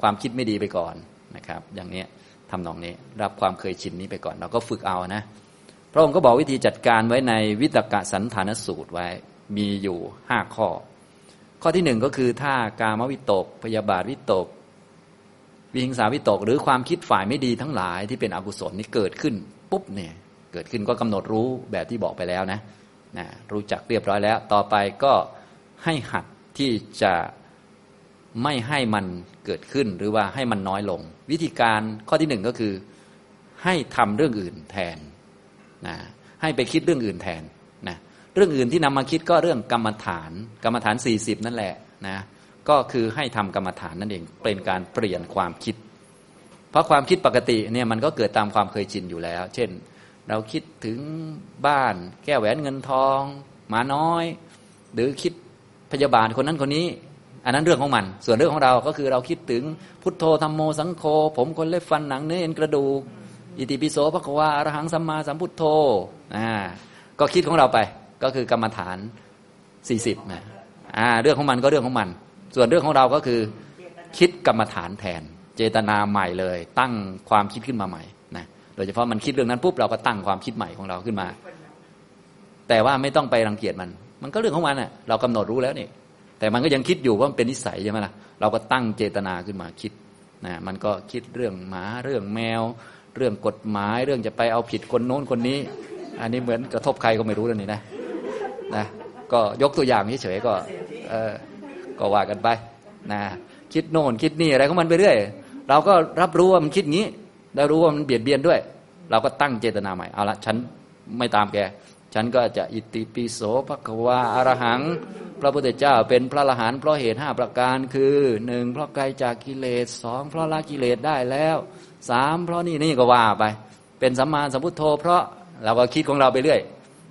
ความคิดไม่ดีไปก่อนนะครับ อย่างนี้ ทำนองนี้ รับความเคยชินนี้ไปก่อน เราก็ฝึกเอานะพระองค์ก็บอกวิธีจัดการไว้ในวิตกะสันฐานสูตรไว้มีอยู่ห้าข้อ ข้อที่หนึ่งก็คือถ้ากามวิตก พยาบาทวิตก วิหิงสาวิตก หรือความคิดฝ่ายไม่ดีทั้งหลายที่เป็นอกุศลนี้เกิดขึ้นปุ๊บเนี่ยเกิดขึ้นก็กำหนดรู้แบบที่บอกไปแล้วนะนะรู้จักเรียบร้อยแล้ว ต่อไปก็ให้หัดที่จะ ไม่ให้มันเกิดขึ้นหรือว่าให้มันน้อยลง วิธีการข้อที่หนึ่งก็คือ ให้ทำเรื่องอื่นแทนนะให้ไปคิดเรื่องอื่นแทนนะเรื่องอื่นที่นำมาคิดก็เรื่องกรรมฐาน กรรมฐาน 40 นั่นแหละนะก็คือให้ทำกรรมฐานนั่นเองเป็นการเปลี่ยนความคิด เพราะความคิดปกติเนี่ยมันก็เกิดตามความเคยชินอยู่แล้ว เช่น เราคิดถึงบ้านแก้วแหวนเงินทองหมาน้อย หรือคิดพยาบาลคนนั้นคนนี้ อันนั้นเรื่องของมัน ส่วนเรื่องของเราก็คือเราคิดถึงพุทโธธรรมโมสังโฆผมคนเล็บฟันหนังเนื้อเอ็นกระดูกอิติปิโสภควาอรหังสัมมาสัมพุทโธอ่าก็คิดของเราไปก็คือกรรมฐาน 40นะอ่าเรื่องของมันก็เรื่องของมัน ส่วนเรื่องของเราก็คือ คิดกรรมฐานแทน เจตนาใหม่เลย ตั้งความคิดขึ้นมาใหม่นะโดยเฉพาะมันคิดเรื่องนั้นปุ๊บเราก็ตั้งความคิดใหม่ของเราขึ้นมา แต่ว่าไม่ต้องไปรังเกียจมัน มันก็เรื่องของมันอะเรากำหนดรู้แล้วนี่ แต่มันก็ยังคิดอยู่ว่ามันเป็นนิสัยใช่ไหมล่ะเราก็ตั้งเจตนาขึ้นมาคิดนะมันก็คิดเรื่องหมาเรื่องแมว เรื่องกฎหมาย เรื่องจะไปเอาผิดคนโน้นคนนี้ อันนี้เหมือนกระทบใครก็ไม่รู้แล้วนี่นะนะก็ยกตัวอย่างเฉยๆก็เออก็ว่ากันไปนะคิดโน่นคิดนี่อะไรของมันไปเรื่อยเราก็รับรู้ว่ามันคิดงี้ แล้วรู้ว่ามันเบียดเบียนด้วย เราก็ตั้งเจตนาใหม่เอาละฉันไม่ตามแก ฉันก็จะอิติปิโสภควาอรหัง พระพุทธเจ้าเป็นพระอรหันต์เพราะเหตุห้าประการคือหนึ่งเพราะไกลจากกิเลสสองเพราะละกิเลสได้แล้วสามเพราะนี่นี่ก็ว่าไป เป็นสัมมาสัมพุทโธ เพราะเราก็คิดของเราไปเรื่อย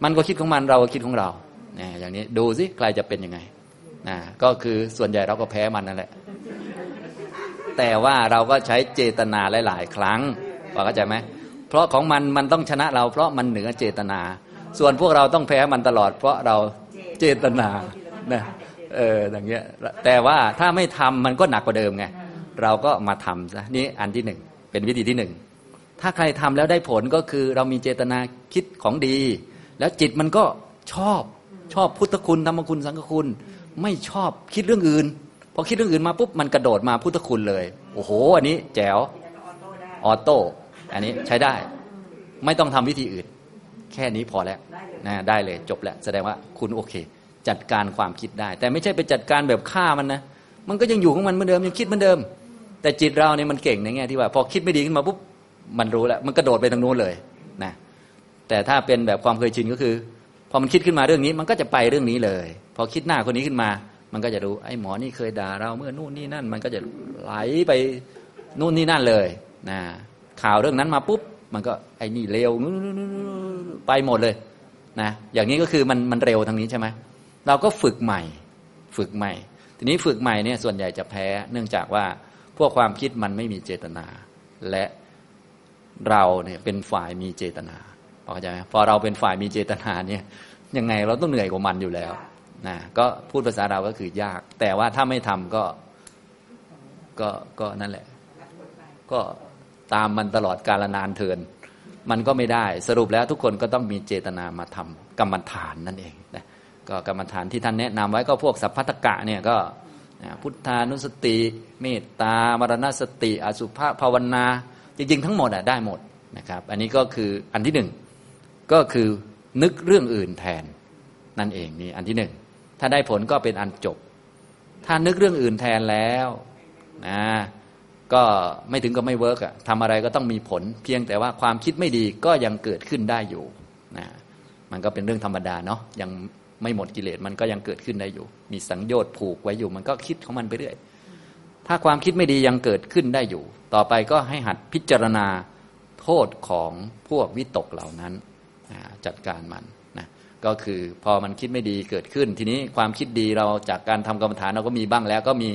มันก็คิดของมันเราก็คิดของเราเนี่ยอย่างนี้ดูสิใครจะเป็นยังไงนะก็คือส่วนใหญ่เราก็แพ้มันนั่นแหละ แต่ว่าเราก็ใช้เจตนาหลาย ๆ ครั้งพอเข้าใจไหมเพราะของมันมันต้องชนะเราเพราะมันเหนือเจตนา ส่วนพวกเราต้องแพ้มันตลอด เพราะเราเจตนานะเอออย่างเงี้ยแต่ว่าถ้าไม่ทำมันก็หนักกว่าเดิมไงเราก็มาทำซะนี่อันที่หนึ่งเป็นวิธีที่หนึ่งถ้าใครทำแล้วได้ผลก็คือเรามีเจตนาคิดของดี แล้วจิตมันก็ชอบชอบพุทธคุณธรรมคุณสังฆคุณ ไม่ชอบคิดเรื่องอื่นพอคิดเรื่องอื่นมาปุ๊บมันกระโดดมาพุทธคุณเลย โอ้โห อันนี้แจ๋วออโต้อันนี้ใช้ได้ ไม่ต้องทำวิธีอื่น แค่นี้พอแล้วนะได้เลยจบแล้วแสดงว่าคุณโอเค จัดการความคิดได้ แต่ไม่ใช่ไปจัดการแบบฆ่ามันนะมันก็ยังอยู่ของมันเหมือนเดิมยังคิดเหมือนเดิม แต่จิตเราเนี่ยมันเก่งในแง่ที่ว่า พอคิดไม่ดีขึ้นมาปุ๊บมันรู้แล้วมันกระโดดไปทางโน้นเลยนะแต่ถ้าเป็นแบบความเคยชินก็คือ พอมันคิดขึ้นมาเรื่องนี้ มันก็จะไปเรื่องนี้เลย พอคิดหน้าคนนี้ขึ้นมา มันก็จะรู้ไอ้หมอนี่เคยด่าเราเมื่อนู่นนี่นั่น มันก็จะไหลไปนู่นนี่นั่นเลยนะข่าวเรื่องนั้นมาปุ๊บ มันก็ไอ้นี่เร็วไปหมดเลยนะอย่างนี้ก็คือมันมันเร็วทางนี้ใช่ไหมเราก็ฝึกใหม่ ฝึกใหม่ ทีนี้ฝึกใหม่เนี่ยส่วนใหญ่จะแพ้ เนื่องจากว่าพวกความคิดมันไม่มีเจตนา และเราเนี่ยเป็นฝ่ายมีเจตนาเข้าใจไหมพอเราเป็นฝ่ายมีเจตนาเนี่ยยังไงเราต้องเหนื่อยกว่ามันอยู่แล้วนะก็พูดภาษาเราก็คือยาก แต่ว่าถ้าไม่ทำก็ ก็ก็นั่นแหละ ก็ ตามมันตลอดกาลนานเทิน มันก็ไม่ได้สรุปแล้วทุกคนก็ต้องมีเจตนามาทำกรรมฐานนั่นเองนะก็กรรมฐานที่ท่านแนะนำไว้ก็พวกสัพพัตถกะเนี่ยก็พุทธานุสติ เมตตามรณสติ อสุภภาวนา จริง ๆ ทั้งหมดอะได้หมดนะครับอันนี้ก็คืออันที่หนึ่งก็คือนึกเรื่องอื่นแทนนั่นเองนี่อันที่หนึ่งถ้าได้ผลก็เป็นอันจบ ถ้านึกเรื่องอื่นแทนแล้วนะ ก็ไม่ถึงก็ไม่ work อะทำอะไรก็ต้องมีผล เพียงแต่ว่าความคิดไม่ดีก็ยังเกิดขึ้นได้อยู่นะมันก็เป็นเรื่องธรรมดาเนาะยังไม่หมดกิเลสมันก็ยังเกิดขึ้นได้อยู่ มีสังโยชน์ผูกไว้อยู่ มันก็คิดของมันไปเรื่อย ถ้าความคิดไม่ดียังเกิดขึ้นได้อยู่ ต่อไปก็ให้หัดพิจารณาโทษของพวกวิตกเหล่านั้นจัดการมันนะก็คือพอมันคิดไม่ดีเกิดขึ้น ทีนี้ความคิดดีเราจากการทำกรรมฐานเราก็มีบ้างแล้ว ก็มี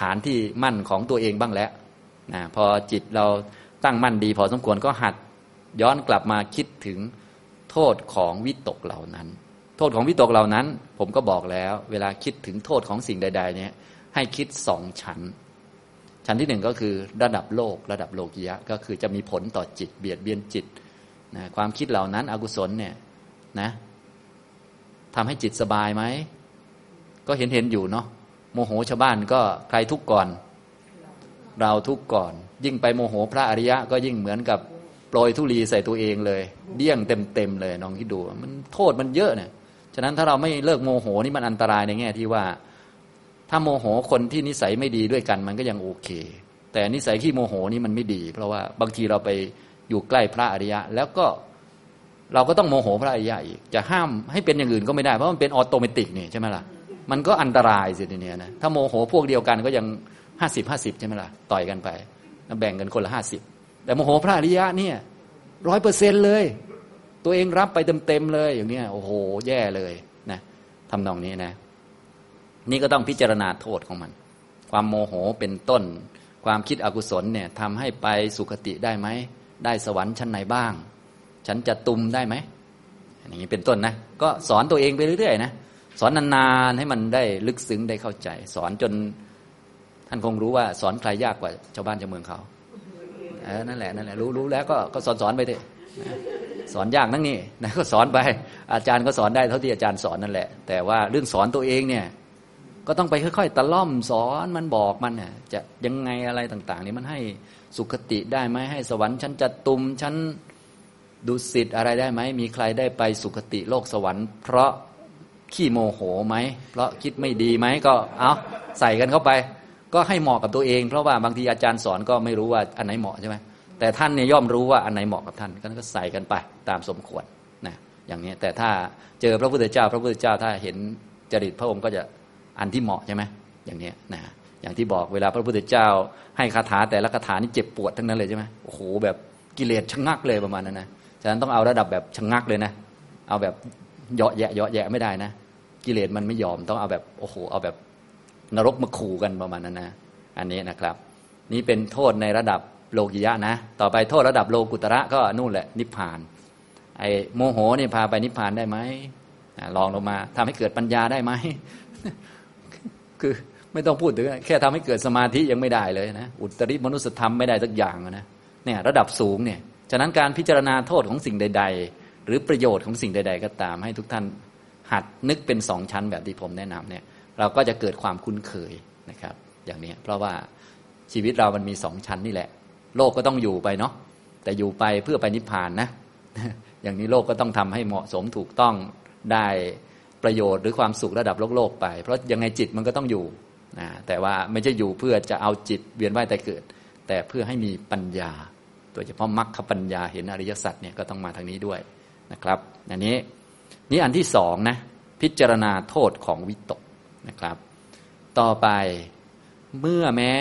ฐานที่มั่นของตัวเองบ้างแล้ว นะพอจิตเราตั้งมั่นดี พอสมควรก็หัดย้อนกลับมาคิดถึงโทษของวิตกเหล่านั้น โทษของวิตกเหล่านั้น ผมก็บอกแล้ว เวลาคิดถึงโทษของสิ่งใด ๆ เนี่ย ให้คิดสองชั้น ชั้นที่หนึ่งก็คือระดับโลกระดับโลกียะ ก็คือจะมีผลต่อจิตเบียดเบียนจิตนะความคิดเหล่านั้น อกุศลเนี่ยนะทำให้จิตสบายไหมก็เห็นเห็นอยู่เนาะโมโหชาวบ้านก็ใครทุกข์ก่อน เราทุกข์ก่อน ยิ่งไปโมโหพระอริยะก็ยิ่งเหมือนกับโปรยธุลีใส่ตัวเองเลยเดี้ยงเต็มเต็มเลยน้องคิดดู มันโทษมันเยอะเนี่ยฉะนั้นถ้าเราไม่เลิกโมโหนี่มันอันตรายในแง่ที่ว่า ถ้าโมโหคนที่นิสัยไม่ดีด้วยกันมันก็ยังโอเค แต่นิสัยขี้โมโหนี่มันไม่ดี เพราะว่าบางทีเราไปอยู่ใกล้พระอริยะ แล้วก็เราก็ต้องโมโหพระอริยะอีกจะห้ามให้เป็นอย่างอื่นก็ไม่ได้เพราะมันเป็น automatic นี่ใช่ไหมล่ะมันก็อันตรายสิทีเนี้ยนะถ้าโมโหพวกเดียวกันก็ยัง ห้าสิบห้าสิบใช่ไหมล่ะต่อยกันไปแบ่งกันคนละห้าสิบแต่โมโหพระอริยะเนี่ยร้อยเปอร์เซ็นเลย ตัวเองรับไปเต็มๆเลยอย่างเนี้ยโอ้โห แย่เลยนะทำนองนี้นะ นี่ก็ต้องพิจารณาโทษของมัน ความโมโหเป็นต้น ความคิดอกุศลเนี่ยทำให้ไปสุคติได้ไหม ได้สวรรค์ชั้นไหนบ้าง ฉันจะตุมได้ไหมอย่างนี้เป็นต้นนะ ก็สอนตัวเองไปเรื่อยๆนะสอนนานๆให้มันได้ลึกซึ้งได้เข้าใจ สอนจน ท่านคงรู้ว่าสอนใครยากกว่าชาวบ้านชาวเมืองเขาเออนั่นแหละนั่นแหละรู้รู้แล้วก็ก็สอนสอนไปเถอะสอนยากนั่งนี่นะก็สอนไป อาจารย์ก็สอนได้เท่าที่อาจารย์สอนนั่นแหละ แต่ว่าเรื่องสอนตัวเองเนี่ยก็ต้องไปค่อยๆตะล่อมสอนมันบอกมันเนี่ยจะยังไงอะไรต่าง ๆ นี่มันให้สุขติได้ไหมให้สวรรค์ชั้นจัตุมชั้นดุสิตอะไรได้ไหมมีใครได้ไปสุขติโลกสวรรค์ เพราะขี้โมโหไหมเพราะคิดไม่ดีไหมก็เอาใส่กันเข้าไป ก็ให้เหมาะกับตัวเอง เพราะว่าบางทีอาจารย์สอนก็ไม่รู้ว่าอันไหนเหมาะใช่ไหมแต่ท่านเนี่ยย่อมรู้ว่าอันไหนเหมาะกับท่านก็ใส่กันไปตามสมควรนะอย่างนี้แต่ถ้าเจอพระพุทธเจ้า พระพุทธเจ้าถ้าเห็นจริตพระองค์ก็จะอันที่เหมาะใช่ไหมอย่างนี้นะอย่างที่บอกเวลาพระพุทธเจ้า ให้คาถาแต่ละคาถานี่เจ็บปวดทั้งนั้นเลยใช่ไหมโอ้โหแบบกิเลสชะงักเลยประมาณนั้นนะฉะนั้นต้องเอาระดับแบบชะงักเลยนะเอาแบบเยาะแยะเยาะแยะไม่ได้นะ กิเลสมันไม่ยอมต้องเอาแบบโอ้โหเอาแบบ นรกมาขู่กันประมาณนั้นนะ อันนี้นะครับ นี่เป็นโทษในระดับโลกิยะนะ ต่อไปโทษระดับโลกุตระก็นู่นแหละนิพพาน ไอ้โมโหนี่พาไปนิพพานได้ไหมลองลงมาทำให้เกิดปัญญาได้ไหมคือไม่ต้องพูดถึงแค่ทำให้เกิดสมาธิยังไม่ได้เลยนะอุตริมนุสธรรมไม่ได้สักอย่างนะเนี่ยระดับสูงเนี่ยฉะนั้นการพิจารณาโทษของสิ่งใด ๆ หรือประโยชน์ของสิ่งใด ๆ ก็ตาม ให้ทุกท่านหัดนึกเป็นสองชั้นแบบที่ผมแนะนำเนี่ย เราก็จะเกิดความคุ้นเคยนะครับ อย่างนี้เพราะว่าชีวิตเรามันมีสองชั้นนี่แหละ โลกก็ต้องอยู่ไปเนาะแต่อยู่ไปเพื่อไปนิพพานนะ อย่างนี้โลกก็ต้องทำให้เหมาะสมถูกต้องได้ประโยชน์หรือความสุขระดับโลกโลกไป เพราะยังไงจิตมันก็ต้องอยู่นะแต่ว่าไม่ใช่อยู่เพื่อจะเอาจิตเวียนว่ายแต่เกิด แต่เพื่อให้มีปัญญาโดยเฉพาะมรรคปัญญาเห็นอริยสัจเนี่ยก็ต้องมาทางนี้ด้วยนะครับอันนี้นี่อันที่สองนะพิจารณาโทษของวิตก นะครับ ต่อไปเมื่อแม้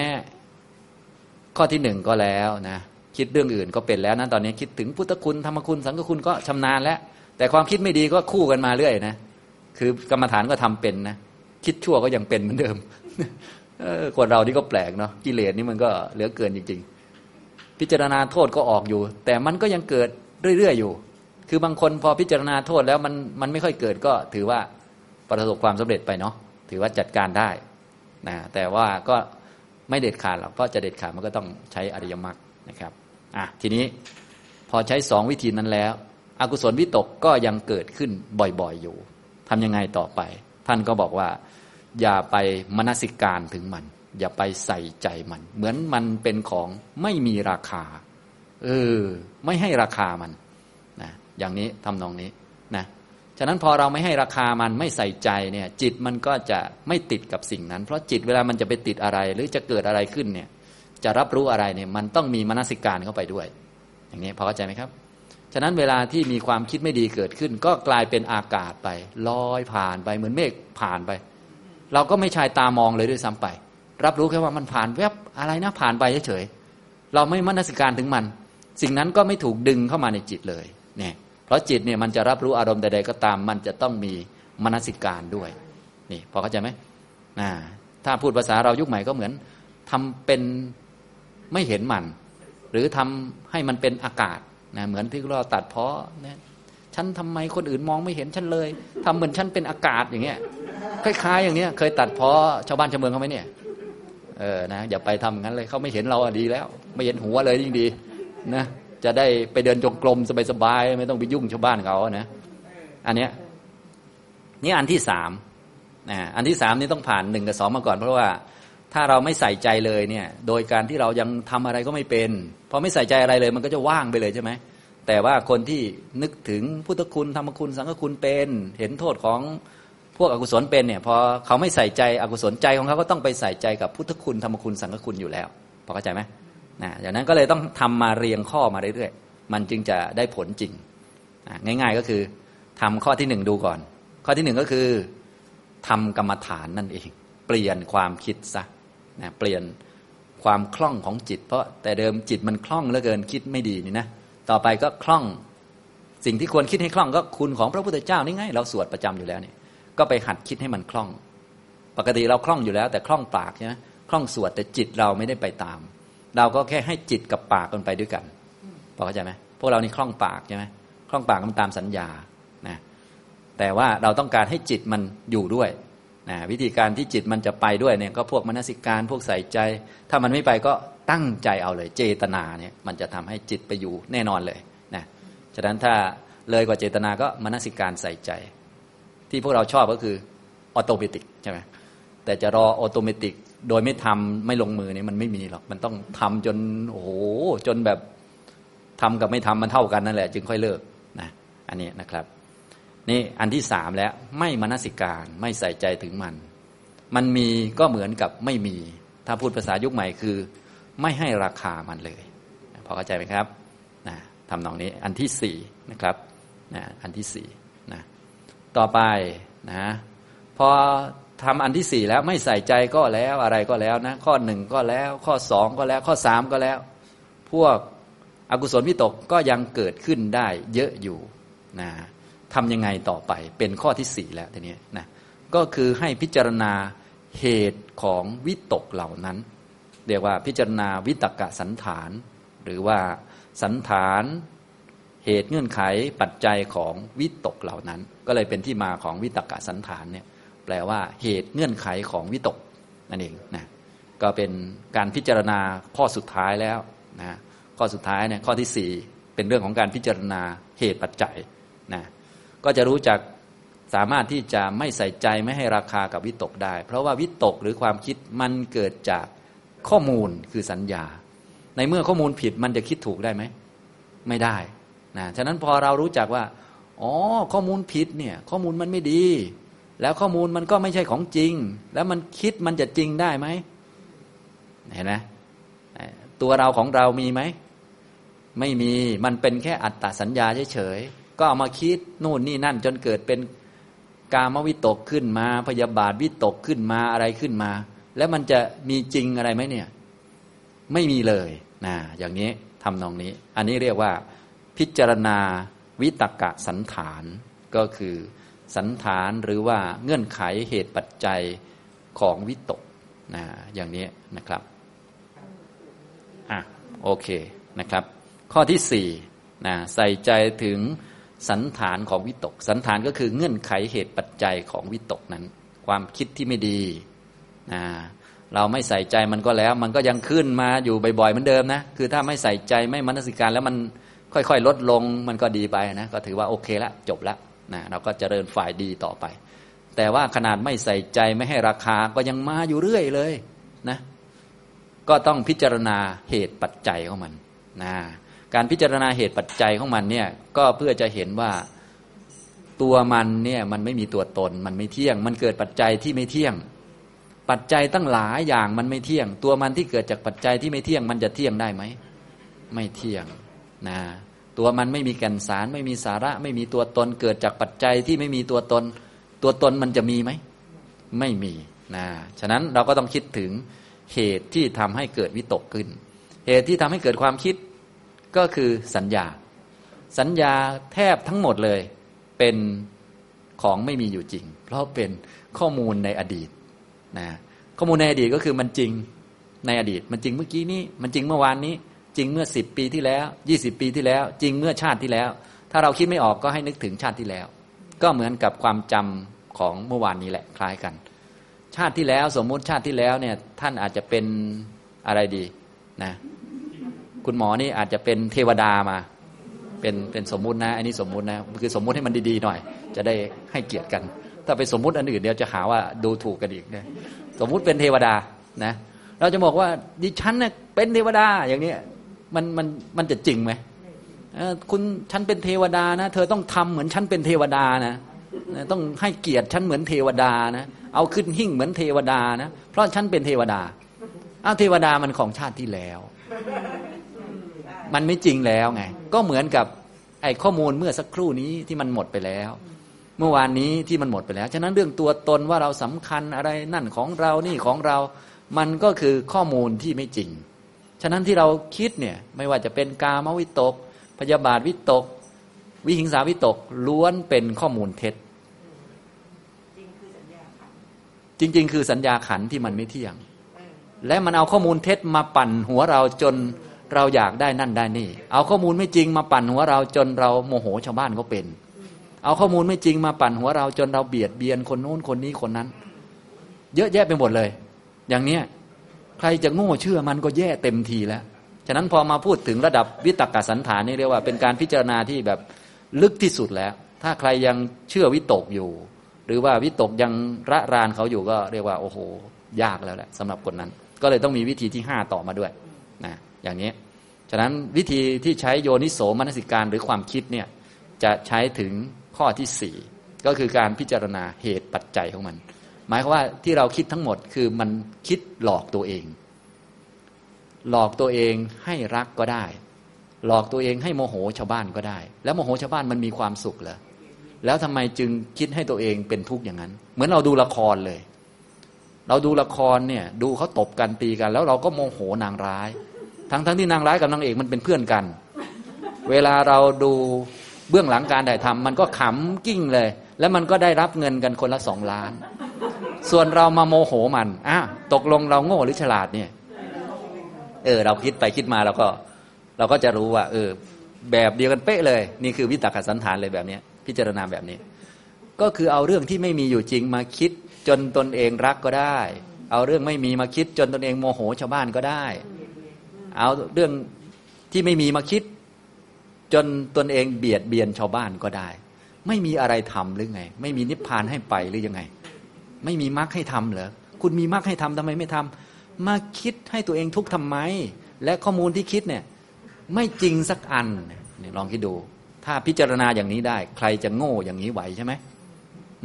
ข้อที่หนึ่งก็แล้วนะคิดเรื่องอื่นก็เป็นแล้วนะตอนนี้คิดถึงพุทธคุณธรรมคุณสังฆคุณก็ชำนาญแล้ว แต่ความคิดไม่ดีก็คู่กันมาเรื่อยนะคือกรรมฐานก็ทำเป็นนะคิดชั่วก็ยังเป็นเหมือนเดิมคนเรานี่ก็แปลกเนาะกิเลสนี่มันก็เหลือเกินจริง ๆ พิจารณาโทษก็ออกอยู่ แต่มันก็ยังเกิดเรื่อยๆอยู่ คือบางคนพอพิจารณาโทษแล้วมันมันไม่ค่อยเกิดก็ถือว่าประสบความสำเร็จไปเนาะ ถือว่าจัดการได้นะแต่ว่าก็ไม่เด็ดขาดหรอกเพราะจะเด็ดขาดมันก็ต้องใช้อริยมรรคนะครับอะทีนี้พอใช้สองวิธีนั้นแล้ว อกุศลวิตกก็ยังเกิดขึ้นบ่อยๆอยู่ทำยังไงต่อไป ท่านก็บอกว่า อย่าไปมนสิการถึงมัน อย่าไปใส่ใจมัน เหมือนมันเป็นของไม่มีราคา เออ ไม่ให้ราคามันนะอย่างนี้ทำนองนี้นะ ฉะนั้นพอเราไม่ให้ราคามันไม่ใส่ใจเนี่ย จิตมันก็จะไม่ติดกับสิ่งนั้น เพราะจิตเวลามันจะไปติดอะไร หรือจะเกิดอะไรขึ้นเนี่ย จะรับรู้อะไรเนี่ย มันต้องมีมนสิการเข้าไปด้วย อย่างนี้พอเข้าใจไหมครับ ฉะนั้นเวลาที่มีความคิดไม่ดีเกิดขึ้น ก็กลายเป็นอากาศไปลอยผ่านไปเหมือนเมฆผ่านไป เราก็ไม่ชายตามองเลยด้วยซ้ำไป รับรู้แค่ว่ามันผ่านแวบอะไรนะผ่านไปเฉยๆเราไม่มนสิการถึงมัน สิ่งนั้นก็ไม่ถูกดึงเข้ามาในจิตเลย เนี่ย ราะจิตเนี่ยมันจะรับรู้อารมณ์ใดๆก็ตาม มันจะต้องมีมนสิการด้วย นี่พอเข้าใจไหมนะถ้าพูดภาษาเรายุคใหม่ก็เหมือนทำเป็นไม่เห็นมัน หรือทำให้มันเป็นอากาศนะเหมือนที่เราตัดเพาะนะฉันทำไมคนอื่นมองไม่เห็นฉันเลยทำเหมือนฉันเป็นอากาศอย่างเงี้ยคล้ายๆอย่างเนี้ยเคยตัดเพาะชาวบ้านชาวเมืองเขาไหมเนี่ยเออนะอย่าไปทำงั้นเลยเขาไม่เห็นเราดีแล้ว ไม่เห็นหัวเลยยิ่งดี นะ จะได้ไปเดินจงกรมสบายๆไม่ต้องไปยุ่งชาวบ้านเขานะอันเนี้ยนี่อันที่สามนะอันที่สามนี่ต้องผ่านหนึ่งกับสองมาก่อน เพราะว่าถ้าเราไม่ใส่ใจเลยเนี่ย โดยการที่เรายังทำอะไรก็ไม่เป็นพอไม่ใส่ใจอะไรเลย มันก็จะว่างไปเลยใช่ไหมแต่ว่าคนที่นึกถึงพุทธคุณธรรมคุณสังฆคุณเป็น เห็นโทษของพวกอกุศลเป็นเนี่ยพอเขาไม่ใส่ใจอกุศลใจของเขาก็ต้องไปใส่ใจกับพุทธคุณธรรมคุณสังฆคุณอยู่แล้วพอเข้าใจไหม นะอย่างนั้นก็เลยต้องทำมาเรียงข้อมาเรื่อยๆ มันจึงจะได้ผลจริงง่ายๆก็คือทำข้อที่หนึ่งดูก่อน ข้อที่หนึ่งก็คือทำกรรมฐานนั่นเอง เปลี่ยนความคิดซะนะเปลี่ยนความคล่องของจิต เพราะแต่เดิมจิตมันคล่องเหลือเกินคิดไม่ดีนี่นะต่อไปก็คล่องสิ่งที่ควรคิดให้คล่องก็คุณของพระพุทธเจ้านี่ไง เราสวดประจำอยู่แล้วนี่ก็ไปหัดคิดให้มันคล่อง ปกติเราคล่องอยู่แล้ว แต่คล่องปากใช่ไหมคล่องสวดแต่จิตเราไม่ได้ไปตาม เราก็แค่ให้จิตกับปากกันไปด้วยกันพอเข้าใจไหมพวกเรานี่คล่องปากใช่ไหมคล่องปากมันตามสัญญานะแต่ว่าเราต้องการให้จิตมันอยู่ด้วยนะวิธีการที่จิตมันจะไปด้วยเนี่ยก็พวกมนสิการพวกใส่ใจ ถ้ามันไม่ไปก็ตั้งใจเอาเลย เจตนาเนี่ยมันจะทำให้จิตไปอยู่แน่นอนเลยนะฉะนั้นถ้าเลยกว่าเจตนาก็มนสิการใส่ใจ ที่พวกเราชอบก็คือ automatic ใช่ไหมแต่จะรอ automatic โดยไม่ทำไม่ลงมือเนี่ยมันไม่มีหรอก มันต้องทำจนโอ้โหจนแบบทำกับไม่ทำมันเท่ากันนั่นแหละ จึงค่อยเลิกนะอันนี้นะครับ นี่อันที่สามแล้วไม่มนสิการไม่ใส่ใจถึงมัน มันมีก็เหมือนกับไม่มี ถ้าพูดภาษายุคใหม่คือ ไม่ให้ราคามันเลยพอเข้าใจไหมครับนะทำนองนี้อันที่สี่นะครับนะอันที่สี่นะต่อไปนะพอ ทำอันที่สี่แล้วไม่ใส่ใจก็แล้วอะไรก็แล้วนะ ข้อหนึ่งก็แล้ว ข้อสองก็แล้ว ข้อสามก็แล้ว พวกอกุศลวิตกก็ยังเกิดขึ้นได้เยอะอยู่นะทำยังไงต่อไปเป็นข้อที่สี่แล้วทีนี้นะก็คือให้พิจารณาเหตุของวิตกเหล่านั้น เรียกว่าพิจารณาวิตกะสันฐาน หรือว่าสันฐาน เหตุเงื่อนไขปัจจัยของวิตกเหล่านั้น ก็เลยเป็นที่มาของวิตกะสันฐานเนี่ย ลว่าเหตุเงื่อนไขของวิตกนั่นเองนะก็เป็นการพิจารณาข้อสุดท้ายแล้วนะข้อสุดท้ายเนี่ยข้อที่สี่เป็นเรื่องของการพิจารณาเหตุปัจจัยนะก็จะรู้จักสามารถที่จะไม่ใส่ใจไม่ให้ราคากับวิตกได้ เพราะว่าวิตกหรือความคิดมันเกิดจากข้อมูลคือสัญญา ในเมื่อข้อมูลผิดมันจะคิดถูกได้ไหมไม่ได้นะฉะนั้นพอเรารู้จักว่าอ๋อข้อมูลผิดเนี่ยข้อมูลมันไม่ดี แล้วข้อมูลมันก็ไม่ใช่ของจริง แล้วมันคิดมันจะจริงได้ไหมเห็นไหมตัวเราของเรามีไหม ไม่มีมันเป็นแค่อัตตสัญญาเฉยๆก็เอามาคิดนู่นนี่นั่น จนเกิดเป็นกามวิตกขึ้นมา พยาบาทวิตกขึ้นมาอะไรขึ้นมา แล้วมันจะมีจริงอะไรไหมเนี่ย ไม่มีเลยนะอย่างนี้ทำนองนี้ อันนี้เรียกว่า พิจารณาวิตกะสันฐานก็คือ สันฐานหรือว่าเงื่อนไขเหตุปัจจัยของวิตกนะอย่างนี้นะครับอะโอเคนะครับ ข้อที่สี่นะใส่ใจถึงสันฐานของวิตก สันฐานก็คือเงื่อนไขเหตุปัจจัยของวิตกนั้น ความคิดที่ไม่ดีนะเราไม่ใส่ใจมันก็แล้ว มันก็ยังขึ้นมาอยู่บ่อยๆเหมือนเดิมนะคือถ้าไม่ใส่ใจไม่มนสิการแล้วมันค่อยๆ ลดลงมันก็ดีไปนะก็ถือว่าโอเคละจบละ นะเราก็เจริญฝ่ายดีต่อไป แต่ว่าขนาดไม่ใส่ใจไม่ให้ราคาก็ยังมาอยู่เรื่อยเลยนะก็ต้องพิจารณาเหตุปัจจัยของมันนะการพิจารณาเหตุปัจจัยของมันเนี่ยก็เพื่อจะเห็นว่าตัวมันเนี่ยมันไม่มีตัวตนมันไม่เที่ยง มันเกิดปัจจัยที่ไม่เที่ยง ปัจจัยตั้งหลายอย่างมันไม่เที่ยง ตัวมันที่เกิดจากปัจจัยที่ไม่เที่ยง มันจะเที่ยงได้ไหมไม่เที่ยงนะ ตัวมันไม่มีแก่นสาร ไม่มีสาระ ไม่มีตัวตนเกิดจากปัจจัยที่ไม่มีตัวตน ตัวตนมันจะมีไหม ไม่มีนะฉะนั้นเราก็ต้องคิดถึงเหตุที่ทำให้เกิดวิตกขึ้น เหตุที่ทำให้เกิดความคิดก็คือสัญญา สัญญาแทบทั้งหมดเลยเป็นของไม่มีอยู่จริง เพราะเป็นข้อมูลในอดีตนะข้อมูลในอดีตก็คือมันจริงในอดีต มันจริงเมื่อกี้นี้มันจริงเมื่อวานนี้ จริงเมื่อสิบปีที่แล้วยี่สิบปีที่แล้ว จริงเมื่อชาติที่แล้ว ถ้าเราคิดไม่ออกก็ให้นึกถึงชาติที่แล้ว ก็เหมือนกับความจำของเมื่อวานนี้แหละคล้ายกัน ชาติที่แล้วสมมุติชาติที่แล้วเนี่ยท่านอาจจะเป็นอะไรดีนะคุณหมอนี่อาจจะเป็นเทวดามา เป็นเป็นสมมุตินะ อันนี้สมมุตินะคือสมมุติให้มันดีๆหน่อย จะได้ให้เกียรติกัน ถ้าไปสมมุติอันอื่นเดี๋ยวจะหาว่าดูถูกกันอีกนี่ยสมมุติเป็นเทวดานะเราจะบอกว่าดิฉันเนี่ยเป็นเทวดาอย่างนี้ มันมันมันจะจริงไหมคุณฉันเป็นเทวดานะ เธอต้องทำเหมือนฉันเป็นเทวดานะต้องให้เกียรติฉันเหมือนเทวดานะ เอาขึ้นหิ่งเหมือนเทวดานะ เพราะฉันเป็นเทวดาอ้าวเทวดามันของชาติที่แล้ว มันไม่จริงแล้วไง ก็เหมือนกับไอ้ข้อมูลเมื่อสักครู่นี้ที่มันหมดไปแล้ว เมื่อวานนี้ที่มันหมดไปแล้ว ฉะนั้นเรื่องตัวตนว่าเราสำคัญอะไรนั่นของเรานี่ของเรา มันก็คือข้อมูลที่ไม่จริง ฉะนั้นที่เราคิดเนี่ยไม่ว่าจะเป็นกามวิตก พยาบาทวิตก วิหิงสาวิตกล้วนเป็นข้อมูลเท็จ จริงๆ คือสัญญาขันที่มันไม่เที่ยง และมันเอาข้อมูลเท็จมาปั่นหัวเราจนเราอยากได้นั่นได้นี่ เอาข้อมูลไม่จริงมาปั่นหัวเราจนเราโมโหชาวบ้านเขาเป็น เอาข้อมูลไม่จริงมาปั่นหัวเราจนเราเบียดเบียนคนโน้นคนนี้คนนั้น เยอะแยะไปหมดเลย อย่างเนี้ย ใครจะโง่เชื่อมันก็แย่เต็มทีแล้ว ฉะนั้นพอมาพูดถึงระดับวิตกสันฐานนี่เรียกว่าเป็นการพิจารณาที่แบบลึกที่สุดแล้ว ถ้าใครยังเชื่อวิตกอยู่ หรือว่าวิตกยังระรานเขาอยู่ก็เรียกว่าโอ้โห ยากแล้วแหละสำหรับคนนั้น ก็เลยต้องมีวิธีที่ห้าต่อมาด้วยนะอย่างนี้ ฉะนั้นวิธีที่ใช้โยนิโสมนสิการหรือความคิดเนี่ยจะใช้ถึงข้อที่สี่ก็คือการพิจารณาเหตุปัจจัยของมัน หมายความว่าที่เราคิดทั้งหมดคือมันคิดหลอกตัวเอง หลอกตัวเองให้รักก็ได้ หลอกตัวเองให้โมโหชาวบ้านก็ได้ แล้วโมโหชาวบ้านมันมีความสุขเหรอแล้วทำไมจึงคิดให้ตัวเองเป็นทุกข์อย่างนั้น เหมือนเราดูละครเลย เราดูละครเนี่ยดูเขาตบกันตีกัน แล้วเราก็โมโหนางร้าย ทั้งทั้งที่นางร้ายกับนางเอกมันเป็นเพื่อนกัน เวลาเราดูเบื้องหลังการถ่ายทำมันก็ขำกิ้งเลย แล้วมันก็ได้รับเงินกันคนละสองล้าน ส่วนเรามาโมโหมันอะตกลงเราโง่หรือฉลาดเนี่ย เออ เราคิดไปคิดมาเราก็ เราก็จะรู้ว่า เออ แบบเดียวกันเป๊ะเลย นี่คือวิตกสันฐานเลยแบบนี้พิจารณาแบบนี้ ก็คือเอาเรื่องที่ไม่มีอยู่จริงมาคิดจนตนเองรักก็ได้ เอาเรื่องไม่มีมาคิดจนตนเองโมโหชาวบ้านก็ได้ เอาเรื่องที่ไม่มีมาคิด จนตนเองเบียดเบียนชาวบ้านก็ได้ ไม่มีอะไรทำหรือไง ไม่มีนิพพานให้ไปหรือยังไง ไม่มีมรรคให้ทำเหรอคุณมีมรรคให้ทำทำไมไม่ทำมาคิดให้ตัวเองทุกทำไม และข้อมูลที่คิดเนี่ยไม่จริงสักอันเนี่ยลองคิดดู ถ้าพิจารณาอย่างนี้ได้ ใครจะโง่อย่างนี้ไหวใช่ไหม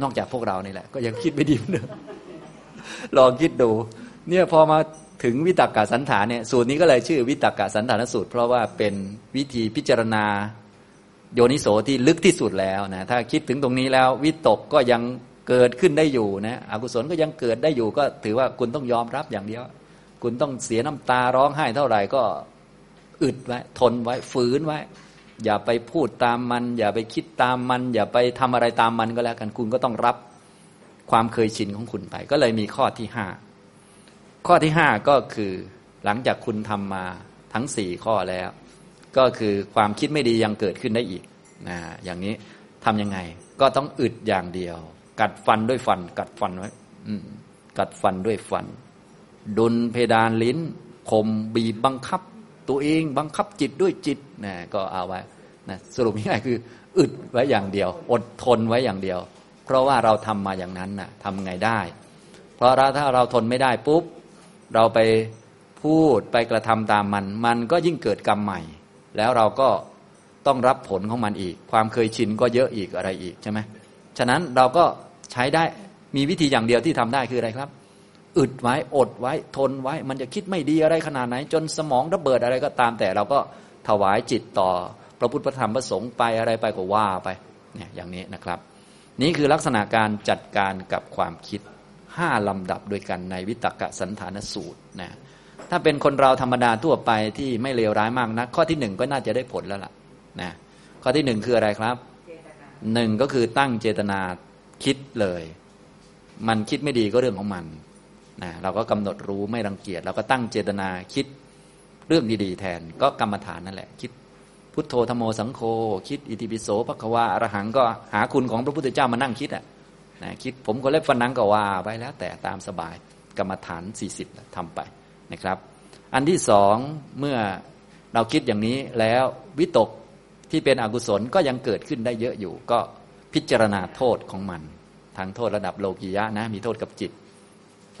นอกจากพวกเรานี่แหละ ก็ยังคิดไม่ดีเดิมลองคิดดู เนี่ยพอมาถึงวิตกกสันฐานเนี่ยสูตรนี้ก็เลยชื่อวิตกกสันฐานสูตร เพราะว่าเป็นวิธีพิจารณาโยนิโสที่ลึกที่สุดแล้วนะถ้าคิดถึงตรงนี้แล้ว วิตกก็ยัง เกิดขึ้นได้อยู่นะอกุศลก็ยังเกิดได้อยู่ก็ถือว่าคุณต้องยอมรับอย่างเดียว คุณต้องเสียน้ำตาร้องไห้เท่าไหร่ก็อึดไว้ทนไว้ฝืนไว้ อย่าไปพูดตามมัน อย่าไปคิดตามมัน อย่าไปทำอะไรตามมันก็แล้วกันคุณก็ต้องรับความเคยชินของคุณไป ก็เลยมีข้อที่ห้าข้อที่ห้าก็คือหลังจากคุณทำมาทั้งสี่ข้อแล้ว ก็คือความคิดไม่ดียังเกิดขึ้นได้อีกนะอย่างนี้ทำยังไงก็ต้องอึดอย่างเดียว กัดฟันด้วยฟัน กัดฟันไว้กัดฟันด้วยฟัน ดุลเพดานลิ้นข่มบีบบังคับ ตัวเองบังคับจิตด้วยจิตนะก็เอาไว้นะสรุปง่ายคือ อึดไว้อย่างเดียว อดทนไว้อย่างเดียว เพราะว่าเราทำมาอย่างนั้นน่ะทำไงได้ เพราะถ้าเราทนไม่ได้ปุ๊บ เราไปพูดไปกระทำตามมัน มันก็ยิ่งเกิดกรรมใหม่ แล้วเราก็ต้องรับผลของมันอีก ความเคยชินก็เยอะอีกอะไรอีกใช่ไหมฉะนั้นเราก็ ช้ได้มีวิธีอย่างเดียวที่ทำได้คืออะไรครับอึดไว้อดไว้ทนไว้ มันจะคิดไม่ดีอะไรขนาดไหน จนสมองระเบิดอะไรก็ตาม แต่เราก็ถวายจิตต่อพระพุทธพระธรรมพระสงฆ์ไปอะไรไปก็ว่าไปเนี่ยอย่างนี้นะครับ นี่คือลักษณะการจัดการกับความคิดห้าลำดับด้วยกันในวิตกะสันฐานสูตรนะถ้าเป็นคนเราธรรมดาทั่วไปที่ไม่เลวร้ายมากนะข้อที่หนึ่งก็น่าจะได้ผลแล้วล่ะนะข้อที่หนึ่งคืออะไรครับหนึ่งก็คือตั้งเจตนา คิดเลย มันคิดไม่ดีก็เรื่องของมันนะเราก็กำหนดรู้ไม่รังเกียจเราก็ตั้งเจตนาคิดเรื่องดีๆ แทนก็กรรมฐานนั่นแหละ คิดพุทโธธโมสังโฆคิดอิติปิโสภควาอรหังก็หาคุณของพระพุทธเจ้ามานั่งคิดอะนะคิดผมก็เล็บฟันนังก็ว่าไปแล้วแต่ตามสบายกรรมฐาน 40ทำไปนะครับ อันที่สองเมื่อเราคิดอย่างนี้แล้ววิตกที่เป็นอกุศลก็ยังเกิดขึ้นได้เยอะอยู่ ก็ พิจารณาโทษของมัน ทั้งโทษระดับโลกียะนะ มีโทษกับจิต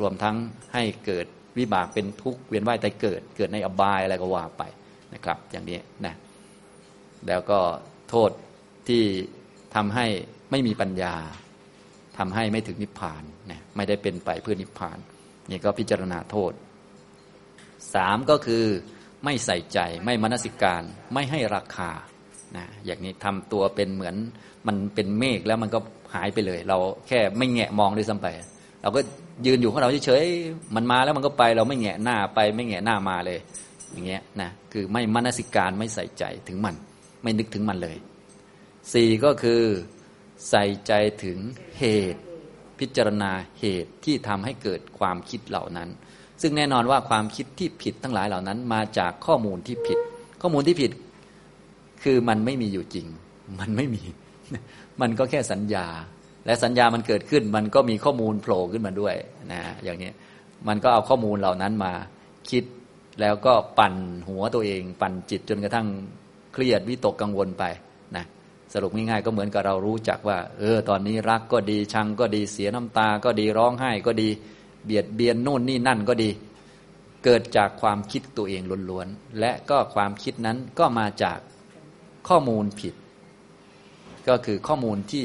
รวมทั้งให้เกิดวิบากเป็นทุกข์เวียนว่ายแต่เกิด เกิดในอบายอะไรก็ว่าไปนะครับ อย่างนี้นะแล้วก็โทษที่ทำให้ไม่มีปัญญาทำให้ไม่ถึงนิพพานนะไม่ได้เป็นไปเพื่อนิพพานนี่ก็พิจารณาโทษสามก็คือไม่ใส่ใจไม่มนสิการไม่ให้ราคา นะอย่างนี้ทำตัวเป็นเหมือนมันเป็นเมฆแล้วมันก็หายไปเลย เราแค่ไม่แงะมองด้วยซ้ำไป เราก็ยืนอยู่ของเราเฉยๆมันมาแล้วมันก็ไป เราไม่แงะหน้าไปไม่แงะหน้ามาเลย อย่างเงี้ยนะคือไม่มนสิการไม่ใส่ใจถึงมัน ไม่นึกถึงมันเลยสี่ก็คือใส่ใจถึงเหตุพิจารณาเหตุที่ทำให้เกิดความคิดเหล่านั้น ซึ่งแน่นอนว่าความคิดที่ผิดทั้งหลายเหล่านั้น มาจากข้อมูลที่ผิด ข้อมูลที่ผิด คือมันไม่มีอยู่จริง มันไม่มี มันก็แค่สัญญา และสัญญามันเกิดขึ้น มันก็มีข้อมูลโผล่ขึ้นมาด้วยนะอย่างนี้มันก็เอาข้อมูลเหล่านั้นมาคิดแล้วก็ปั่นหัวตัวเอง ปั่นจิตจนกระทั่งเครียดวิตกกังวลไปนะสรุปง่ายๆก็เหมือนกับเรารู้จักว่า เออ ตอนนี้รักก็ดีชังก็ดีเสียน้ำตา ก็ดีร้องไห้ก็ดี เบียดเบียนนู่นนี่นั่นก็ดี เกิดจากความคิดตัวเองล้วนๆและก็ความคิดนั้นก็มาจาก ข้อมูลผิด ก็คือข้อมูลที่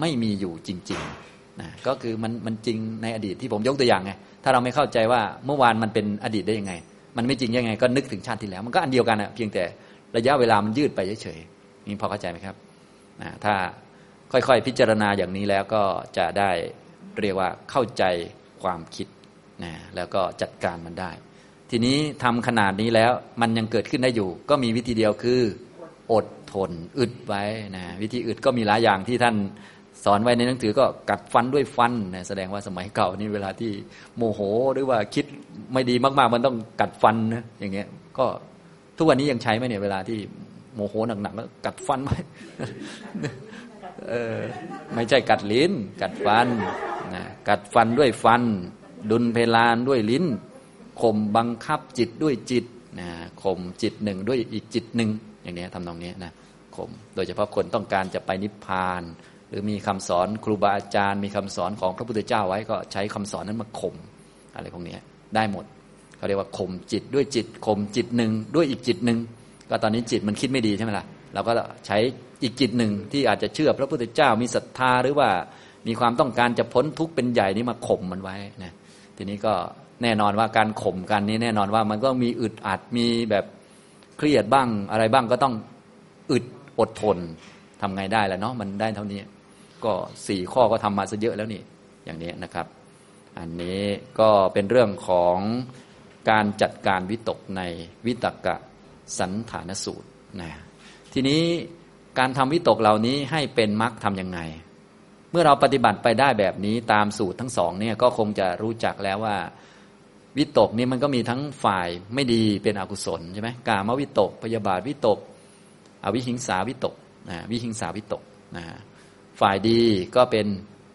ไม่มีอยู่จริงๆนะก็คือมันมันจริงในอดีตที่ผมยกตัวอย่างไงถ้าเราไม่เข้าใจว่าเมื่อวานมันเป็นอดีตได้ยังไง มันไม่จริงยังไง ก็นึกถึงชาติที่แล้ว มันก็อันเดียวกันอะเพียงแต่ระยะเวลามันยืดไปเฉยๆนี่พอเข้าใจไหมครับนะถ้าค่อยๆ พิจารณาอย่างนี้แล้วก็จะได้เรียกว่าเข้าใจความคิดนะแล้วก็จัดการมันได้ ทีนี้ทำขนาดนี้แล้วมันยังเกิดขึ้นได้อยู่ ก็มีวิธีเดียวคือ อดทน อึดไว้นะวิธีอึดก็มีหลายอย่างที่ท่านสอนไว้ในหนังสือก็กัดฟันด้วยฟันนะแสดงว่าสมัยเก่านี่เวลาที่โมโหหรือว่าคิดไม่ดีมากๆ มันต้องกัดฟันนะอย่างเงี้ยก็ทุกวันนี้ยังใช้ไหมเนี่ยเวลาที่โมโหหนักๆก็กัดฟันไหมเออไม่ใช่กัดลิ้น กัดฟันนะกัดฟันด้วยฟัน ดุลเพลานด้วยลิ้นข่มบังคับจิตด้วยจิตนะข่มจิตหนึ่งด้วยอีกจิตหนึ่ง อย่างนี้ทำตรงนี้นะข่มโดยเฉพาะคนต้องการจะไปนิพพาน หรือมีคำสอนครูบาอาจารย์ มีคำสอนของพระพุทธเจ้าไว้ก็ใช้คำสอนนั้นมาข่มอะไรพวกนี้ได้หมดเขาเรียกว่าข่มจิตด้วยจิตข่มจิตหนึ่งด้วยอีกจิตหนึ่งก็ตอนนี้จิตมันคิดไม่ดีใช่ไหมล่ะเราก็ใช้อีกจิตหนึ่งที่อาจจะเชื่อพระพุทธเจ้ามีศรัทธาหรือว่ามีความต้องการจะพ้นทุกข์เป็นใหญ่นี้มาข่มมันไว้นะทีนี้ก็แน่นอนว่าการข่มกันนี้แน่นอนว่ามันก็มีอึดอัดมีแบบ เครียดบ้างอะไรบ้างก็ต้องอึดอดทนทำไงได้แล้วเนาะมันได้เท่านี้ ก็สี่ข้อก็ทำมาซะเยอะแล้วนี่อย่างนี้นะครับ อันนี้ก็เป็นเรื่องของการจัดการวิตกในวิตกะสันฐานสูตรนะทีนี้การทำวิตกเหล่านี้ให้เป็นมรรคทำยังไง เมื่อเราปฏิบัติไปได้แบบนี้ตามสูตรทั้งสองเนี่ยก็คงจะรู้จักแล้วว่า วิตกนี้มันก็มีทั้งฝ่ายไม่ดีเป็นอกุศลใช่ไหมกามวิตก พยาบาทวิตก อวิหิงสาวิตกนะวิหิงสาวิตกนะฝ่ายดีก็เป็น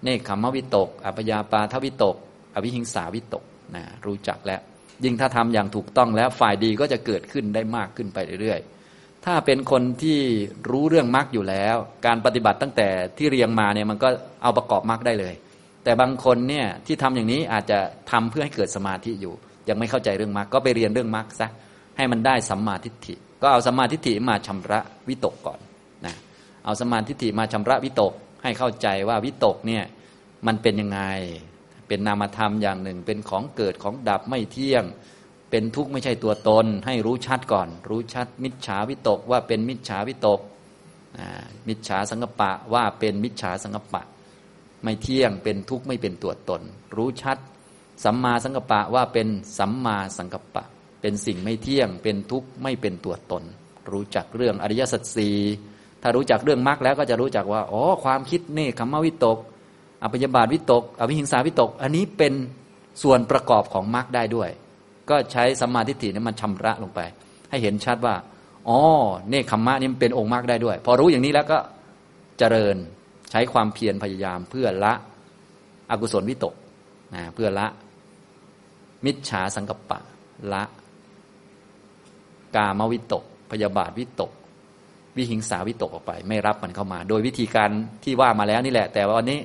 เนคขมวิตก อัปยาปาทวิตก อวิหิงสาวิตกนะรู้จักแล้วยิ่งถ้าทำอย่างถูกต้องแล้วฝ่ายดีก็จะเกิดขึ้นได้มากขึ้นไปเรื่อยๆ ถ้าเป็นคนที่รู้เรื่องมรรคอยู่แล้ว การปฏิบัติตั้งแต่ที่เรียงมาเนี่ยมันก็เอาประกอบมรรคได้เลย แต่บางคนเนี่ยที่ทำอย่างนี้อาจจะทำเพื่อให้เกิดสมาธิอยู่ ยังไม่เข้าใจเรื่องมรรคก็ไปเรียนเรื่องมรรคซะให้มันได้สัมมาทิฏฐิ ก็เอาสัมมาทิฏฐิมาชำระวิตกก่อนนะเอาสัมมาทิฏฐิมาชำระวิตก ให้เข้าใจว่าวิตกเนี่ยมันเป็นยังไง เป็นนามธรรมอย่างหนึ่ง เป็นของเกิดของดับไม่เที่ยง เป็นทุกข์ไม่ใช่ตัวตน ให้รู้ชัดก่อน รู้ชัด มิจฉาวิตกว่าเป็นมิจฉาวิตกมิจฉาสังกปะว่าเป็นมิจฉาสังกปะ ไม่เที่ยงเป็นทุกข์ไม่เป็นตัวตน รู้ชัด สัมมาสังกปะว่าเป็นสัมมาสังกปะ เป็นสิ่งไม่เที่ยง เป็นทุกข์ไม่เป็นตัวตน รู้จักเรื่องอริยสัจสี่ถ้ารู้จักเรื่องมรรคแล้วก็จะรู้จักว่าอ๋อความคิดเนคขมวิตกอภิยบาทวิตก อวิหิงสาวิตก อันนี้เป็นส่วนประกอบของมรรคได้ด้วย ก็ใช้สัมมาทิฏฐินี่มันชำระลงไป ให้เห็นชัดว่าอ๋อเนคขมะนี่มันเป็นองค์มรรคได้ด้วย พอรู้อย่างนี้แล้วก็เจริญ ใช้ความเพียรพยายามเพื่อละอกุศลวิตกนะเพื่อละ มิจฉาสังกปะ ละ กามวิตก พยาบาทวิตก วิหิงสาวิตกออกไป ไม่รับมันเข้ามา โดยวิธีการที่ว่ามาแล้วนี่แหละ แต่ว่าวันนี้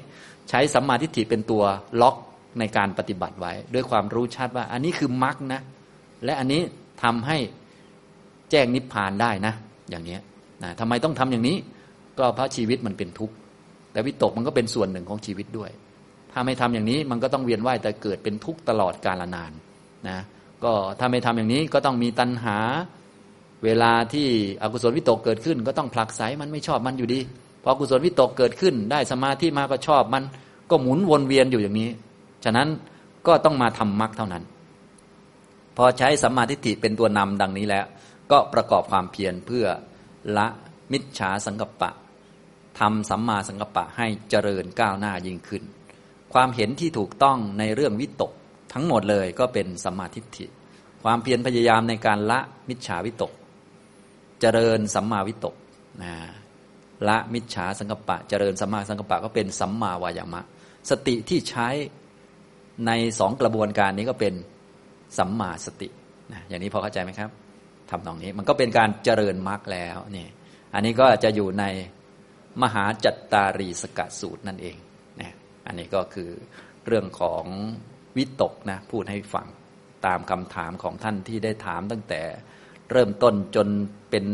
ใช้สัมมาทิฏฐิเป็นตัวล็อกในการปฏิบัติไว้ ด้วยความรู้ชัดว่า อันนี้คือมรรคนะ และอันนี้ทำให้แจ้งนิพพานได้นะ อย่างนี้นะทำไมต้องทำอย่างนี้ ก็เพราะชีวิตมันเป็นทุกข์ แต่วิตกมันก็เป็นส่วนหนึ่งของชีวิตด้วย ถ้าไม่ทำอย่างนี้มันก็ต้องเวียนว่ายแต่เกิดเป็นทุกข์ตลอดกาลนานนะก็ถ้าไม่ทำอย่างนี้ก็ต้องมีตัณหาเวลาที่อกุศลวิตกเกิดขึ้น ก็ต้องผลักไสมันไม่ชอบมันอยู่ดีพออกุศลวิตกเกิดขึ้น ได้สมาธิมาก็ชอบมันก็หมุนวนเวียนอยู่อย่างนี้ ฉะนั้นก็ต้องมาทำมรรคเท่านั้น พอใช้สัมมาทิฏฐิเป็นตัวนำดังนี้แล้ว ก็ประกอบความเพียรเพื่อละมิจฉาสังกัปปะ ทำสัมมาสังกัปปะให้เจริญก้าวหน้ายิ่งขึ้น ความเห็นที่ถูกต้องในเรื่องวิตกทั้งหมดเลยก็เป็นสัมมาทิฏฐิ ความเพียรพยายามในการละมิจฉาวิตก เจริญสัมมาวิตกนะละมิจฉาสังกัปปะ เจริญสัมมาสังกัปปะก็เป็นสัมมาวายามะ สติที่ใช้ในสองกระบวนการนี้ก็เป็นสัมมาสตินะอย่างนี้พอเข้าใจไหมครับทำตรงนี้มันก็เป็นการเจริญมรรคแล้วนี่อันนี้ก็จะอยู่ใน มหาจัตตารีสกสูตรนั่นเองนะอันนี้ก็คือเรื่องของวิตกนะพูดให้ฟังตามคำถามของท่านที่ได้ถามตั้งแต่เริ่มต้นจนเป็น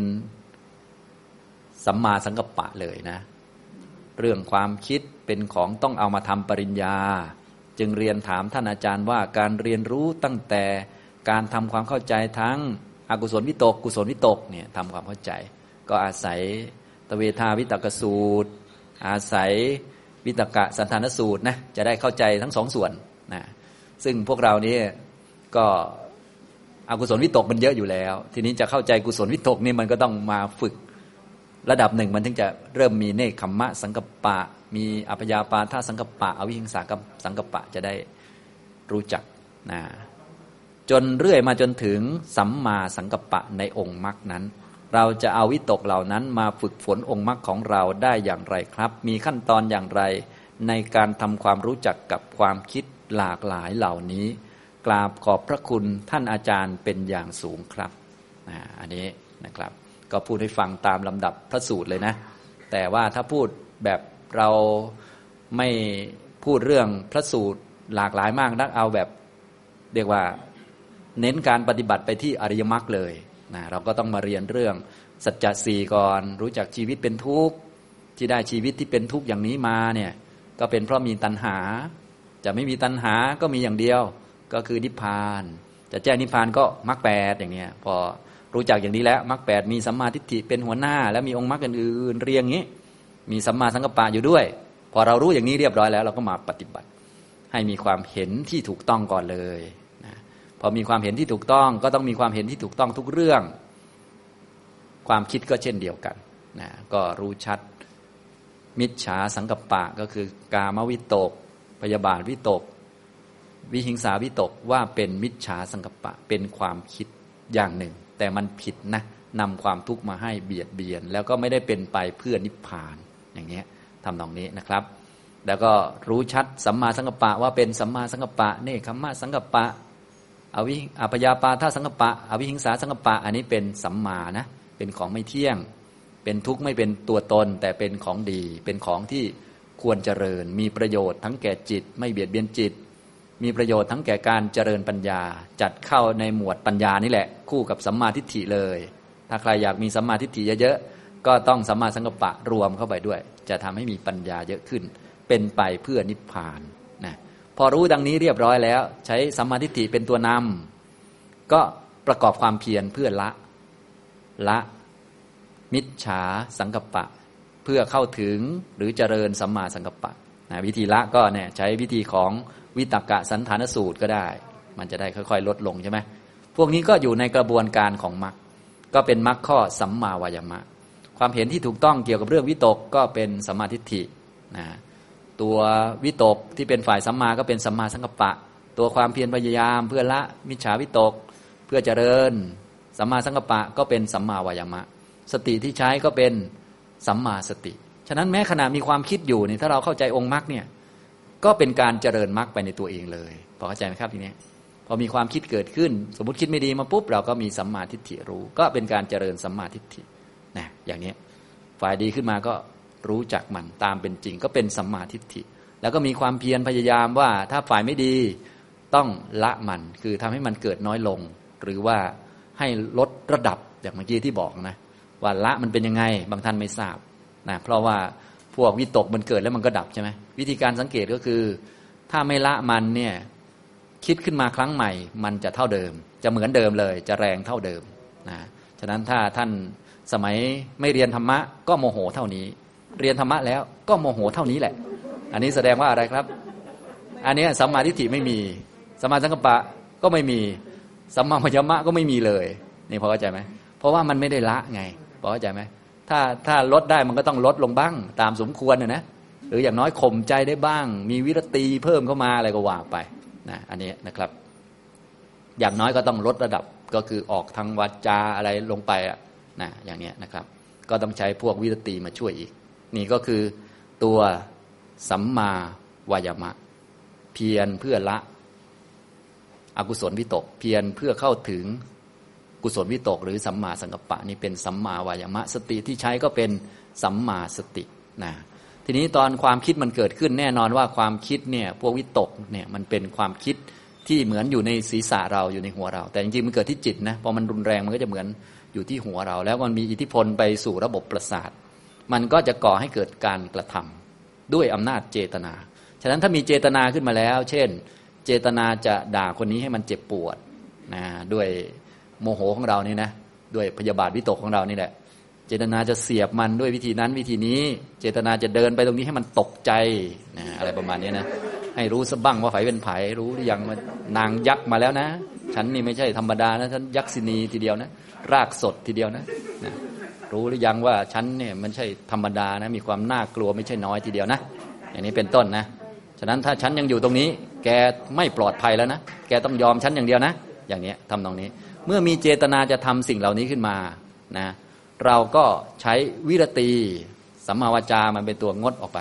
สัมมาสังกัปปะเลยนะ เรื่องความคิดเป็นของต้องเอามาทำปริญญา จึงเรียนถามท่านอาจารย์ว่าการเรียนรู้ตั้งแต่การทำความเข้าใจทั้งอกุศลวิตก กุศลวิตกเนี่ยทำความเข้าใจ ก็อาศัย เวทาวิตกสูตร อาศัยวิตกะสันธานสูตรนะจะได้เข้าใจทั้งสองส่วนนะซึ่งพวกเรานี่ก็อกุศลวิตกมันเยอะอยู่แล้ว ทีนี้จะเข้าใจกุศลวิตกนี่มันก็ต้องมาฝึกระดับหนึ่งมันถึงจะเริ่มมีเนคขมมะสังกปะ มีอัพยาปาท่าสังกปะ อวิหิงสากสังกปะจะได้รู้จักนะจนเรื่อยมาจนถึงสัมมาสังกปะในองค์มรรคนั้น เราจะเอาวิตกเหล่านั้นมาฝึกฝนองค์มรรคของเราได้อย่างไรครับ มีขั้นตอนอย่างไรในการทำความรู้จักกับความคิดหลากหลายเหล่านี้ กราบขอบพระคุณท่านอาจารย์เป็นอย่างสูงครับอันนี้นะครับ ก็พูดให้ฟังตามลำดับพระสูตรเลยนะ แต่ว่าถ้าพูดแบบเราไม่พูดเรื่องพระสูตรหลากหลายมากนักเอาแบบเรียกว่าเน้นการปฏิบัติไปที่อริยมรรคเลย นะเราก็ต้องมาเรียนเรื่อง สัจจะสี่ก่อน รู้จักชีวิตเป็นทุกข์ที่ได้ชีวิตที่เป็นทุกข์อย่างนี้มาเนี่ยก็เป็นเพราะมีตัณหา จะไม่มีตัณหาก็มีอย่างเดียว ก็คือนิพพาน จะแจ้งนิพพานก็มรรคแปดอย่างเนี้ยพอรู้จักอย่างนี้แล้วมรรคแปดมีสัมมาทิฏฐิเป็นหัวหน้า แล้วมีองค์มรรคอื่นๆเรียงงี้ มีสัมมาสังกัปปะอยู่ด้วย พอเรารู้อย่างนี้เรียบร้อยแล้ว เราก็มาปฏิบัติ ให้มีความเห็นที่ถูกต้องก่อนเลย พอมีความเห็นที่ถูกต้อง ก็ต้องมีความเห็นที่ถูกต้องทุกเรื่อง ความคิดก็เช่นเดียวกันนะก็รู้ชัดมิจฉาสังกัปปะก็คือกามวิตก พยาบาทวิตก วิหิงสาวิตกว่าเป็นมิจฉาสังกัปปะเป็นความคิดอย่างหนึ่ง แต่มันผิดนะนำความทุกข์มาให้เบียดเบียน แล้วก็ไม่ได้เป็นไปเพื่อนิพพานอย่างนี้ยทำตรงนี้นะครับ แล้วก็รู้ชัดสัมมาสังกัปปะว่าเป็นสัมมาสังกัปปะเนคขมมะสังกัปปะ อวิอพยาปาท่าสังกปะ อวิหิงสาสังกปะ อันนี้เป็นสัมมานะ เป็นของไม่เที่ยง เป็นทุกข์ไม่เป็นตัวตน แต่เป็นของดี เป็นของที่ควรเจริญ มีประโยชน์ทั้งแก่จิต ไม่เบียดเบียนจิต มีประโยชน์ทั้งแก่การเจริญปัญญา จัดเข้าในหมวดปัญญานี่แหละ คู่กับสัมมาทิฏฐิเลย ถ้าใครอยากมีสัมมาทิฏฐิเยอะๆ ก็ต้องสัมมาสังกปะรวมเข้าไปด้วย จะทำให้มีปัญญาเยอะขึ้น เป็นไปเพื่อนิพพาน พอรู้ดังนี้เรียบร้อยแล้ว ใช้สัมมาทิฏฐิเป็นตัวนำก็ประกอบความเพียรเพื่อละ ละ มิจฉาสังกปะ เพื่อเข้าถึงหรือเจริญสัมมาสังกปะนะวิธีละก็เนี่ยใช้วิธีของวิตกะสันฐานสูตรก็ได้ มันจะได้ค่อยๆ ลดลงใช่ไหมพวกนี้ก็อยู่ในกระบวนการของมรรคก็เป็นมรรคข้อสัมมาวายมะ ความเห็นที่ถูกต้องเกี่ยวกับเรื่องวิตกก็เป็นสัมมาทิฏฐินะ ตัววิตกที่เป็นฝ่ายสัมมาก็เป็นสัมมาสังกัปปะ ตัวความเพียรพยายาม เพื่อละมิจฉาวิตก เพื่อเจริญ สัมมาสังกัปปะก็เป็นสัมมาวายามะ สติที่ใช้ก็เป็นสัมมาสติ ฉะนั้นแม้ขณะมีความคิดอยู่เนี่ยถ้าเราเข้าใจองค์มรรคเนี่ยก็เป็นการเจริญมรรคไปในตัวเองเลยพอเข้าใจไหมครับทีนี้พอมีความคิดเกิดขึ้น สมมติคิดไม่ดีมาปุ๊บเราก็มีสัมมาทิฏฐิรู้ ก็เป็นการเจริญสัมมาทิฏฐินะอย่างนี้ฝ่ายดีขึ้นมาก็ รู้จักมันตามเป็นจริง ก็เป็นสัมมาทิฏฐิ แล้วก็มีความเพียรพยายามว่าถ้าฝ่ายไม่ดีต้องละมันคือทำให้มันเกิดน้อยลง หรือว่าให้ลดระดับอย่างเมื่อกี้ที่บอกนะว่าละมันเป็นยังไงบางท่านไม่ทราบนะเพราะว่าพวกวิตกมันเกิดแล้วมันก็ดับใช่ไหมวิธีการสังเกตก็คือ ถ้าไม่ละมันเนี่ยคิดขึ้นมาครั้งใหม่ มันจะเท่าเดิม จะเหมือนเดิมเลย จะแรงเท่าเดิมนะฉะนั้นถ้าท่านสมัยไม่เรียนธรรมะก็โมโหเท่านี้ เรียนธรรมะแล้ว ก็โมโหเท่านี้แหละ อันนี้แสดงว่าอะไรครับ อันนี้สัมมาทิฏฐิไม่มีสัมมาสังกัปปะก็ไม่มีสัมมาพยามะก็ไม่มีเลย นี่พอเข้าใจไหมเพราะว่ามันไม่ได้ละไงพอเข้าใจไหมถ้าถ้าลดได้มันก็ต้องลดลงบ้าง ตามสมควรนะนะหรืออย่างน้อยข่มใจได้บ้าง มีวิรตีเพิ่มเข้ามาอะไรก็ว่าไปนะอันนี้นะครับ อย่างน้อยก็ต้องลดระดับก็คือออกทางวาจาอะไรลงไปอะนะอย่างนี้นะครับ ก็ต้องใช้พวกวิรตีมาช่วยอีก นี่ก็คือตัวสัมมาวายามะ เพียรเพื่อละ อกุศลวิตก เพียรเพื่อเข้าถึงกุศลวิตก หรือสัมมาสังกัปปะนี่เป็นสัมมาวายามะ สติที่ใช้ก็เป็นสัมมาสตินะทีนี้ตอนความคิดมันเกิดขึ้นแน่นอนว่าความคิดเนี่ยพวกวิตกเนี่ยมันเป็นความคิดที่เหมือนอยู่ในศีรษะเราอยู่ในหัวเรา แต่จริงๆมันเกิดที่จิตนะพอมันรุนแรงมันก็จะเหมือนอยู่ที่หัวเรา แล้วมันมีอิทธิพลไปสู่ระบบประสาท มันก็จะก่อให้เกิดการกระทำด้วยอำนาจเจตนา ฉะนั้นถ้ามีเจตนาขึ้นมาแล้ว เช่น เจตนาจะด่าคนนี้ให้มันเจ็บปวดนะด้วยโมโหของเรานี่นะด้วยพยาบาทวิตกของเรานี่แหละ เจตนาจะเสียบมันด้วยวิธีนั้นวิธีนี้ เจตนาจะเดินไปตรงนี้ให้มันตกใจนะอะไรประมาณนี้นะให้รู้สบ้างว่าไผเป็นไผรู้หรือยังมันนางยักษ์มาแล้วนะ ฉันนี่ไม่ใช่ธรรมดานะฉันยักษินีทีเดียวนะ รากสดทีเดียวนะนะ รู้หรือยังว่าฉันเนี่ยมันใช่ธรรมดานะมีความน่ากลัวไม่ใช่น้อยทีเดียวนะ อย่างนี้เป็นต้นนะ ฉะนั้นถ้าฉันยังอยู่ตรงนี้ แกไม่ปลอดภัยแล้วนะ แกต้องยอมฉันอย่างเดียวนะ อย่างนี้ทำตรงนี้ เมื่อมีเจตนาจะทำสิ่งเหล่านี้ขึ้นมานะเราก็ใช้วิรตีสัมมาวาจามันเป็นตัวงดออกไป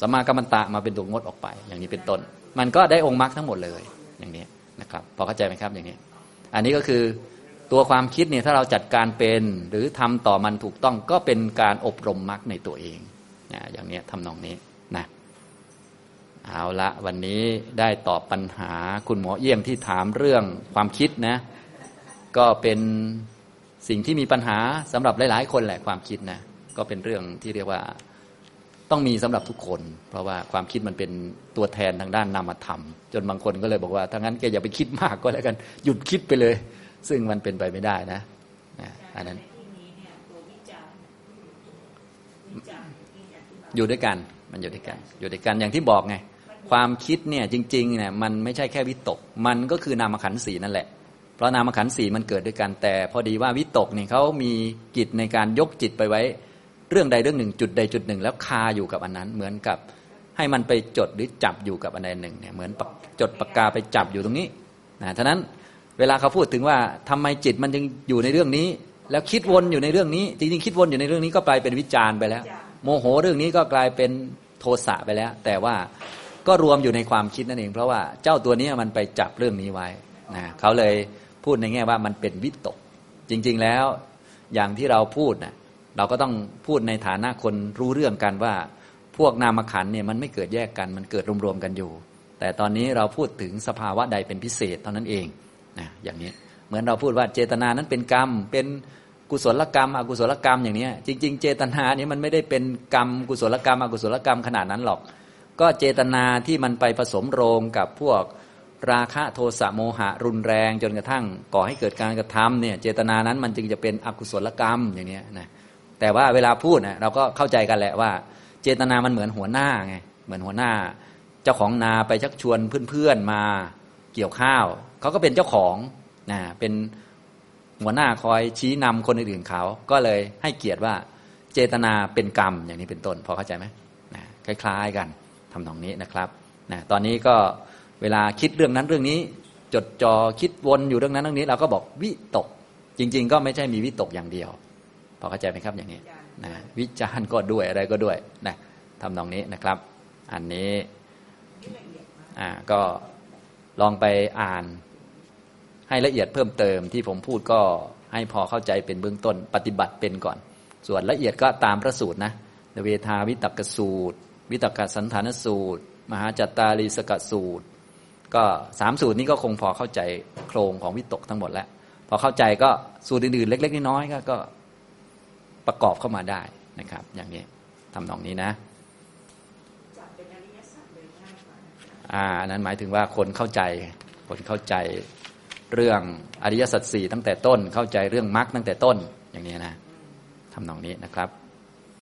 สัมมากัมมันตะมาเป็นตัวงดออกไป อย่างนี้เป็นต้น มันก็ได้องค์มรรคทั้งหมดเลยอย่างนี้นะครับพอเข้าใจไหมครับอย่างนี้ อันนี้ก็คือ ตัวความคิดเนี่ยถ้าเราจัดการเป็นหรือทำต่อมันถูกต้องก็เป็นการอบรมมรรคในตัวเองนะอย่างนี้ทำนองนี้นะเอาละวันนี้ได้ตอบปัญหาคุณหมอเยี่ยมที่ถามเรื่องความคิดนะ ก็เป็นสิ่งที่มีปัญหาสำหรับหลาย ๆ คนแหละความคิดนะก็เป็นเรื่องที่เรียกว่าต้องมีสำหรับทุกคน เพราะว่าความคิดมันเป็นตัวแทนทางด้านนามธรรม จนบางคนก็เลยบอกว่าถ้างั้นแกอย่าไปคิดมากก็แล้วกันหยุดคิดไปเลย ซึ่งมันเป็นไปไม่ได้นะอันนั้นอยู่ด้วยกันมันอยู่ด้วยกัน อยู่ด้วยกันอย่างที่บอกไงความคิดเนี่ยจริงๆเนี่ยมันไม่ใช่แค่วิตก มันก็คือนามขันธ์สีนั่นแหละ เพราะนามขันธ์สีมันเกิดด้วยกันแต่พอดีว่าวิตกเนี่ยเขามีกิจในการยกจิตไปไว้ เรื่องใดเรื่องหนึ่ง จุดใดจุดหนึ่ง แล้วคาอยู่กับอันนั้น เหมือนกับให้มันไปจดหรือจับอยู่กับอันใดหนึ่งเนี่ยเหมือนจดปากกาไปจับอยู่ตรงนี้นะฉะนั้น เวลาเขาพูดถึงว่าทำไมจิตมันจึงอยู่ในเรื่องนี้ แล้วคิดวนอยู่ในเรื่องนี้ จริงๆคิดวนอยู่ในเรื่องนี้ก็กลายเป็นวิจารณ์ไปแล้ว โมโหเรื่องนี้ก็กลายเป็นโทสะไปแล้ว แต่ว่าก็รวมอยู่ในความคิดนั่นเอง เพราะว่าเจ้าตัวนี้มันไปจับเรื่องนี้ไว้นะเขาเลยพูดในแง่ว่ามันเป็นวิตก จริงๆแล้วอย่างที่เราพูดนะเราก็ต้องพูดในฐานะคนรู้เรื่องกันว่า พวกนามขันธ์เนี่ยมันไม่เกิดแยกกันมันเกิดรวมๆกันอยู่ แต่ตอนนี้เราพูดถึงสภาวะใดเป็นพิเศษเท่านั้นเอง นะอย่างนี้เหมือนเราพูดว่าเจตนานั้นเป็นกรรม เป็นกุศลกรรม อกุศลกรรมอย่างนี้จริง ๆ เจตนานี้มันไม่ได้เป็นกรรมกุศลกรรม อกุศลกรรมขนาดนั้นหรอก ก็เจตนาที่มันไปผสมโรงกับพวกราคะโทสะโมหะรุนแรงจนกระทั่งก่อให้เกิดการกระทำเนี่ยเจตนานั้นมันจึงจะเป็นอกุศลกรรมอย่างนี้นะแต่ว่าเวลาพูดนะเราก็เข้าใจกันแหละว่า เจตนามันเหมือนหัวหน้าไงเหมือนหัวหน้า เจ้าของนาไปชักชวนเพื่อนๆมาเกี่ยวข้าว เขาก็เป็นเจ้าของนะเป็นหัวหน้าคอยชี้นำคนอื่นๆเขา ก็เลยให้เกียรติว่าเจตนาเป็นกรรมอย่างนี้เป็นต้นพอเข้าใจไหมนะคล้าย ๆกันทำตรงนี้นะครับนะตอนนี้ก็เวลาคิดเรื่องนั้นเรื่องนี้ จดจอคิดวนอยู่เรื่องนั้นเรื่องนี้ เราก็บอกวิตก จริง ๆ ก็ไม่ใช่มีวิตกอย่างเดียวพอเข้าใจไหมครับอย่างนี้นะวิจารณ์ก็ด้วยอะไรก็ด้วยนะทำตรงนี้นะครับ อันนี้อ่าก็ลองไปอ่าน ให้ละเอียดเพิ่มเติมที่ผมพูดก็ให้พอเข้าใจเป็นเบื้องต้นปฏิบัติเป็นก่อน ส่วนละเอียดก็ตามพระสูตรนะเวทาวิตกสูตร วิตกสันฐานสูตร มหาจัตตาลีสกสูตร ก็สามสูตรนี้ก็คงพอเข้าใจโครงของวิตกทั้งหมดแล้ว พอเข้าใจก็สูตรอื่นๆ เล็ก ๆ น้อยๆก็ก็ประกอบเข้ามาได้นะครับ อย่างนี้ทำนองนี้นะจับเป็นอริยสัจเลยง่ายกว่านะคะอ่าอันนั้นหมายถึงว่าคนเข้าใจคนเข้าใจ เรื่องอริยสัจสี่ตั้งแต่ต้นเข้าใจเรื่องมรรคตั้งแต่ต้นอย่างนี้นะทำนองนี้นะครับ